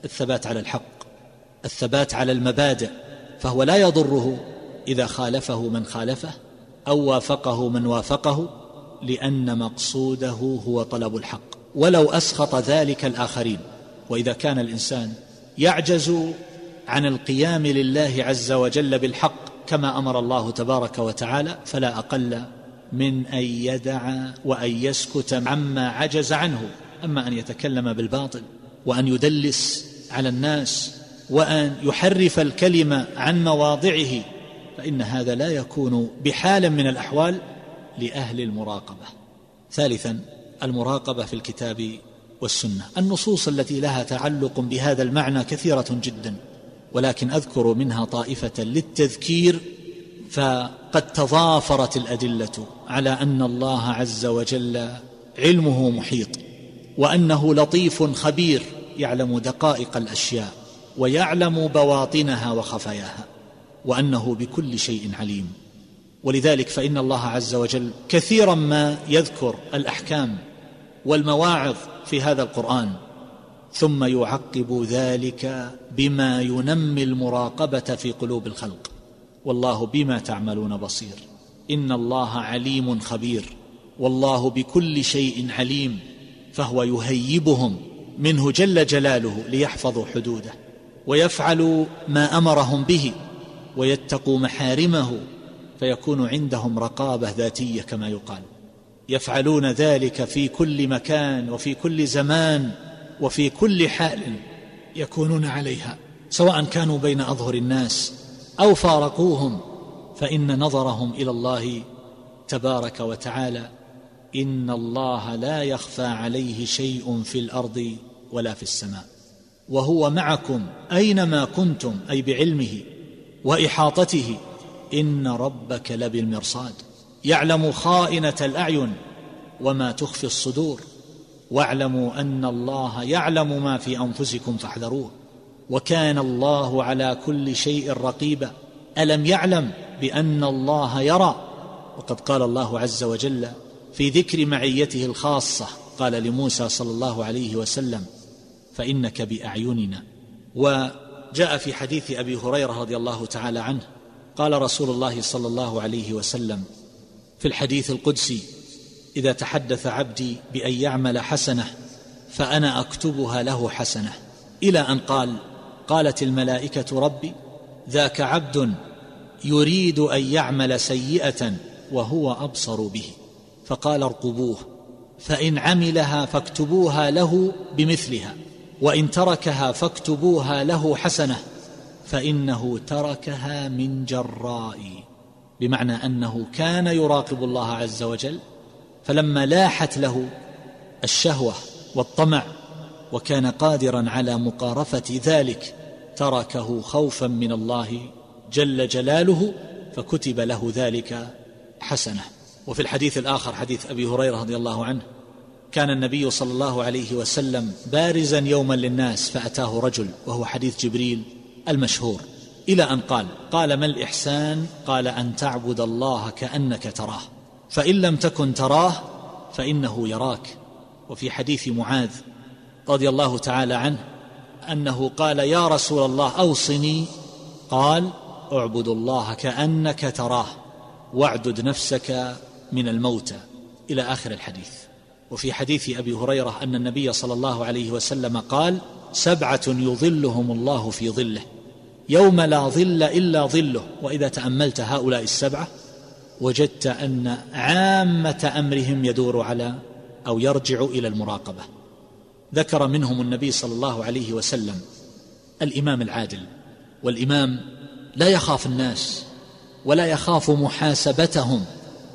الثبات على الحق الثبات على المبادئ فهو لا يضره إذا خالفه من خالفه أو وافقه من وافقه لأن مقصوده هو طلب الحق ولو أسخط ذلك الآخرين وإذا كان الإنسان يعجز عن القيام لله عز وجل بالحق كما أمر الله تبارك وتعالى فلا أقل من أن يدع وأن يسكت عما عجز عنه أما أن يتكلم بالباطل وأن يدلس على الناس وأن يحرف الكلمة عن مواضعه فإن هذا لا يكون بحال من الأحوال لأهل المراقبة. ثالثا المراقبة في الكتاب والسنة. النصوص التي لها تعلق بهذا المعنى كثيرة جدا. ولكن أذكر منها طائفة للتذكير فقد تضافرت الأدلة على أن الله عز وجل علمه محيط وأنه لطيف خبير يعلم دقائق الأشياء ويعلم بواطنها وخفاياها وأنه بكل شيء عليم. ولذلك فإن الله عز وجل كثيرا ما يذكر الأحكام والمواعظ في هذا القرآن ثم يعقب ذلك بما ينمي المراقبة في قلوب الخلق. والله بما تعملون بصير. إن الله عليم خبير. والله بكل شيء عليم. فهو يهيبهم منه جل جلاله ليحفظوا حدوده. ويفعلوا ما أمرهم به. ويتقوا محارمه. فيكون عندهم رقابة ذاتية كما يقال. يفعلون ذلك في كل مكان وفي كل زمان. وفي كل حال يكونون عليها سواء كانوا بين أظهر الناس أو فارقوهم فإن نظرهم إلى الله تبارك وتعالى إن الله لا يخفى عليه شيء في الأرض ولا في السماء. وهو معكم أينما كنتم أي بعلمه وإحاطته إن ربك لبالمرصاد يعلم خائنة الأعين وما تخفي الصدور. واعلموا أن الله يعلم ما في أنفسكم فاحذروه. وكان الله على كل شيء رقيبا. ألم يعلم بأن الله يرى؟ وقد قال الله عز وجل في ذكر معيته الخاصة قال لموسى صلى الله عليه وسلم فإنك بأعيننا. وجاء في حديث أبي هريرة رضي الله تعالى عنه قال رسول الله صلى الله عليه وسلم في الحديث القدسي إذا تحدث عبدي بأن يعمل حسنة فأنا أكتبها له حسنة. إلى أن قال قالت الملائكة ربي ذاك عبد يريد أن يعمل سيئة وهو أبصر به. فقال ارقبوه فإن عملها فاكتبوها له بمثلها وإن تركها فاكتبوها له حسنة فإنه تركها من جراء. بمعنى أنه كان يراقب الله عز وجل فلما لاحت له الشهوة والطمع وكان قادرا على مقارفة ذلك تركه خوفا من الله جل جلاله فكتب له ذلك حسنة. وفي الحديث الآخر حديث أبي هريرة رضي الله عنه كان النبي صلى الله عليه وسلم بارزا يوما للناس فأتاه رجل وهو حديث جبريل المشهور إلى أن قال قال ما الإحسان؟ قال أن تعبد الله كأنك تراه. فإن لم تكن تراه فإنه يراك. وفي حديث معاذ رضي الله تعالى عنه أنه قال يا رسول الله أوصني. قال أعبد الله كأنك تراه واعدد نفسك من الموتى إلى آخر الحديث. وفي حديث أبي هريرة أن النبي صلى الله عليه وسلم قال سبعة يظلهم الله في ظله يوم لا ظل إلا ظله. وإذا تأملت هؤلاء السبعة وجدت أن عامة أمرهم يدور على أو يرجع إلى المراقبة. ذكر منهم النبي صلى الله عليه وسلم الإمام العادل والإمام لا يخاف الناس ولا يخاف محاسبتهم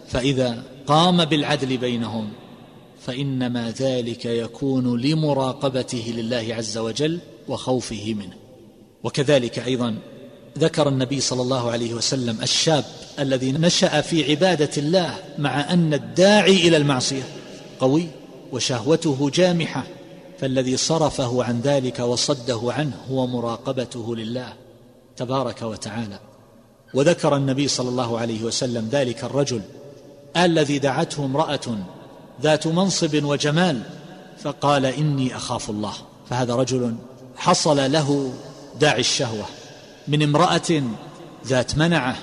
فإذا قام بالعدل بينهم فإنما ذلك يكون لمراقبته لله عز وجل وخوفه منه. وكذلك أيضا ذكر النبي صلى الله عليه وسلم الشاب الذي نشأ في عبادة الله مع أن الداعي إلى المعصية قوي وشهوته جامحة فالذي صرفه عن ذلك وصده عنه هو مراقبته لله تبارك وتعالى. وذكر النبي صلى الله عليه وسلم ذلك الرجل الذي دعته امرأة ذات منصب وجمال فقال إني أخاف الله فهذا رجل حصل له داعي الشهوة. من امرأة ذات منعة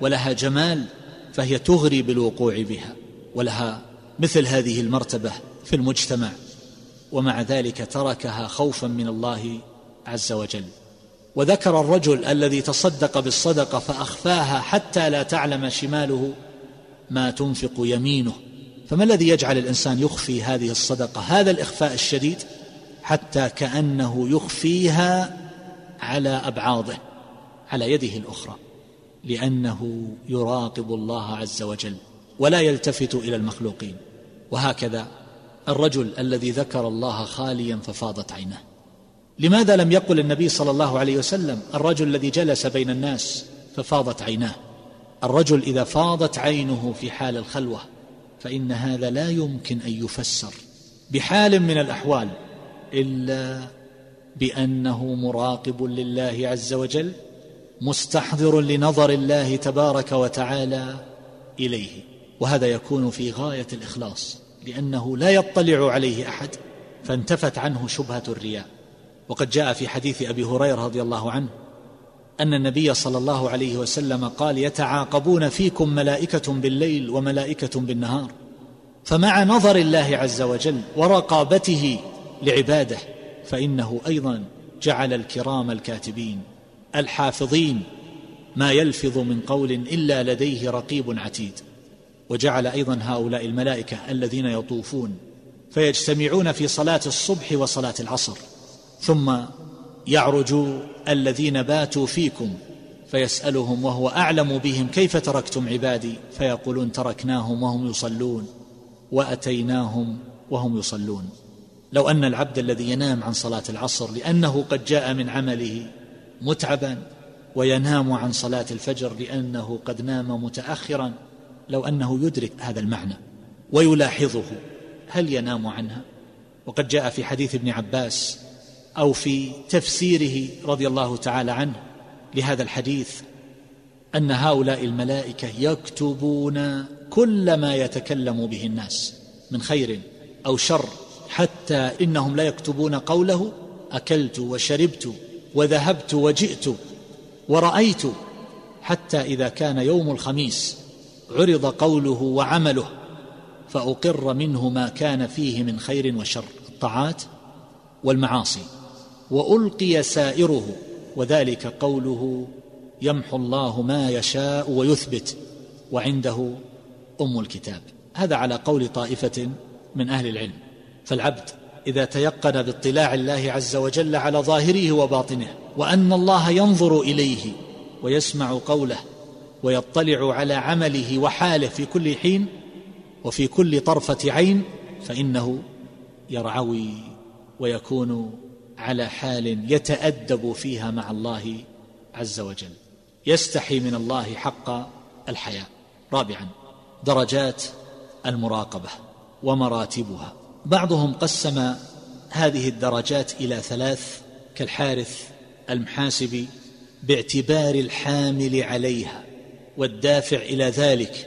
ولها جمال فهي تغري بالوقوع بها ولها مثل هذه المرتبة في المجتمع. ومع ذلك تركها خوفا من الله عز وجل. وذكر الرجل الذي تصدق بالصدقة فأخفاها حتى لا تعلم شماله ما تنفق يمينه. فما الذي يجعل الإنسان يخفي هذه الصدقة؟ هذا الإخفاء الشديد حتى كأنه يخفيها على أبعاضه. على يده الأخرى لأنه يراقب الله عز وجل ولا يلتفت إلى المخلوقين. وهكذا الرجل الذي ذكر الله خاليا ففاضت عيناه. لماذا لم يقل النبي صلى الله عليه وسلم الرجل الذي جلس بين الناس ففاضت عيناه؟ الرجل إذا فاضت عينه في حال الخلوة فإن هذا لا يمكن أن يفسر بحال من الأحوال إلا بأنه مراقب لله عز وجل مستحضر لنظر الله تبارك وتعالى إليه. وهذا يكون في غاية الإخلاص لأنه لا يطلع عليه أحد فانتفت عنه شبهة الرياء. وقد جاء في حديث أبي هريرة رضي الله عنه أن النبي صلى الله عليه وسلم قال يتعاقبون فيكم ملائكة بالليل وملائكة بالنهار فمع نظر الله عز وجل ورقابته لعباده فإنه أيضا جعل الكرام الكاتبين الحافظين ما يلفظ من قول إلا لديه رقيب عتيد. وجعل أيضا هؤلاء الملائكة الذين يطوفون فيجتمعون في صلاة الصبح وصلاة العصر. ثم يعرج الذين باتوا فيكم فيسألهم وهو أعلم بهم كيف تركتم عبادي؟ فيقولون تركناهم وهم يصلون وأتيناهم وهم يصلون. لو أن العبد الذي ينام عن صلاة العصر لأنه قد جاء من عمله متعبا وينام عن صلاة الفجر لأنه قد نام متاخرا لو أنه يدرك هذا المعنى ويلاحظه. هل ينام عنها؟ وقد جاء في حديث ابن عباس أو في تفسيره رضي الله تعالى عنه لهذا الحديث أن هؤلاء الملائكة يكتبون كل ما يتكلم به الناس من خير أو شر حتى إنهم لا يكتبون قوله أكلت وشربت وذهبت وجئت ورأيت حتى إذا كان يوم الخميس عرض قوله وعمله فأقر منه ما كان فيه من خير وشر الطاعات والمعاصي وألقي سائره وذلك قوله يمحو الله ما يشاء ويثبت وعنده أم الكتاب. هذا على قول طائفة من أهل العلم فالعبد إذا تيقن باطلاع الله عز وجل على ظاهره وباطنه وأن الله ينظر إليه ويسمع قوله ويطلع على عمله وحاله في كل حين وفي كل طرفة عين فإنه يرعوي ويكون على حال يتأدب فيها مع الله عز وجل. يستحي من الله حق الحياء. رابعا درجات المراقبة ومراتبها. بعضهم قسم هذه الدرجات إلى ثلاث كالحارث المحاسب باعتبار الحامل عليها والدافع إلى ذلك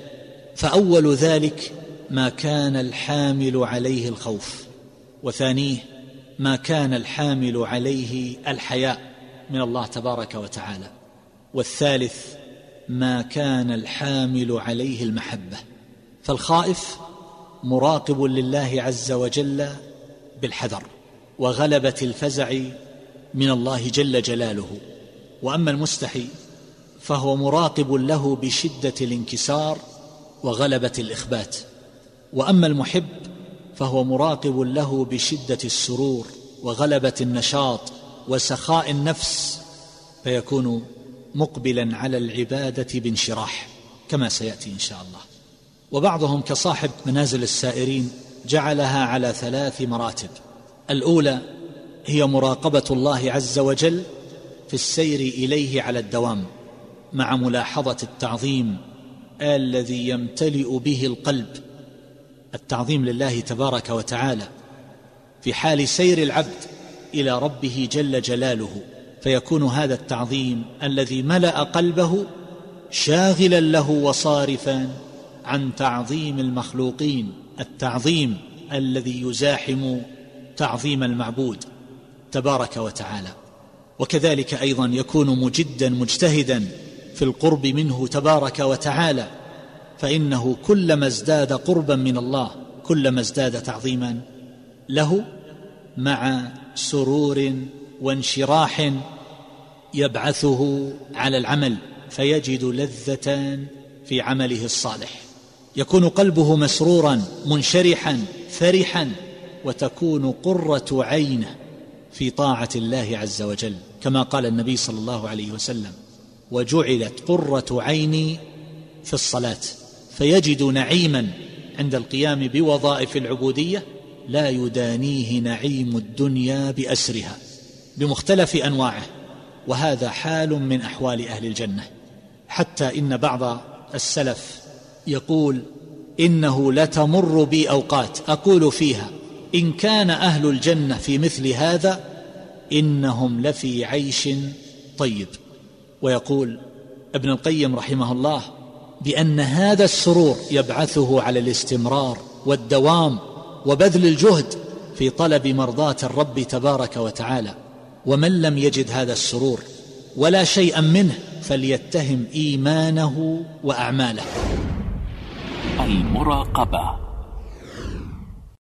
فأول ذلك ما كان الحامل عليه الخوف وثانيه ما كان الحامل عليه الحياء من الله تبارك وتعالى والثالث ما كان الحامل عليه المحبة فالخائف مراقب لله عز وجل بالحذر وغلبة الفزع من الله جل جلاله. وأما المستحي فهو مراقب له بشدة الانكسار وغلبة الإخبات. وأما المحب فهو مراقب له بشدة السرور وغلبة النشاط وسخاء النفس فيكون مقبلا على العبادة بانشراح كما سيأتي إن شاء الله. وبعضهم كصاحب منازل السائرين جعلها على ثلاث مراتب. الأولى هي مراقبة الله عز وجل في السير إليه على الدوام مع ملاحظة التعظيم الذي يمتلئ به القلب. التعظيم لله تبارك وتعالى في حال سير العبد إلى ربه جل جلاله. فيكون هذا التعظيم الذي ملأ قلبه شاغلا له وصارفا عن تعظيم المخلوقين التعظيم الذي يزاحم تعظيم المعبود تبارك وتعالى. وكذلك أيضا يكون مجدا مجتهدا في القرب منه تبارك وتعالى فإنه كلما ازداد قربا من الله كلما ازداد تعظيما له مع سرور وانشراح يبعثه على العمل فيجد لذه في عمله الصالح. يكون قلبه مسرورا منشرحا فرحا وتكون قرة عينه في طاعة الله عز وجل كما قال النبي صلى الله عليه وسلم وجعلت قرة عيني في الصلاة فيجد نعيما عند القيام بوظائف العبودية لا يدانيه نعيم الدنيا بأسرها بمختلف أنواعه وهذا حال من أحوال أهل الجنة. حتى إن بعض السلف يقول إنه لتمر بي اوقات أقول فيها إن كان أهل الجنة في مثل هذا إنهم لفي عيش طيب. ويقول ابن القيم رحمه الله بأن هذا السرور يبعثه على الاستمرار والدوام وبذل الجهد في طلب مرضاة الرب تبارك وتعالى. ومن لم يجد هذا السرور ولا شيئا منه فليتهم إيمانه وأعماله.
المراقبة.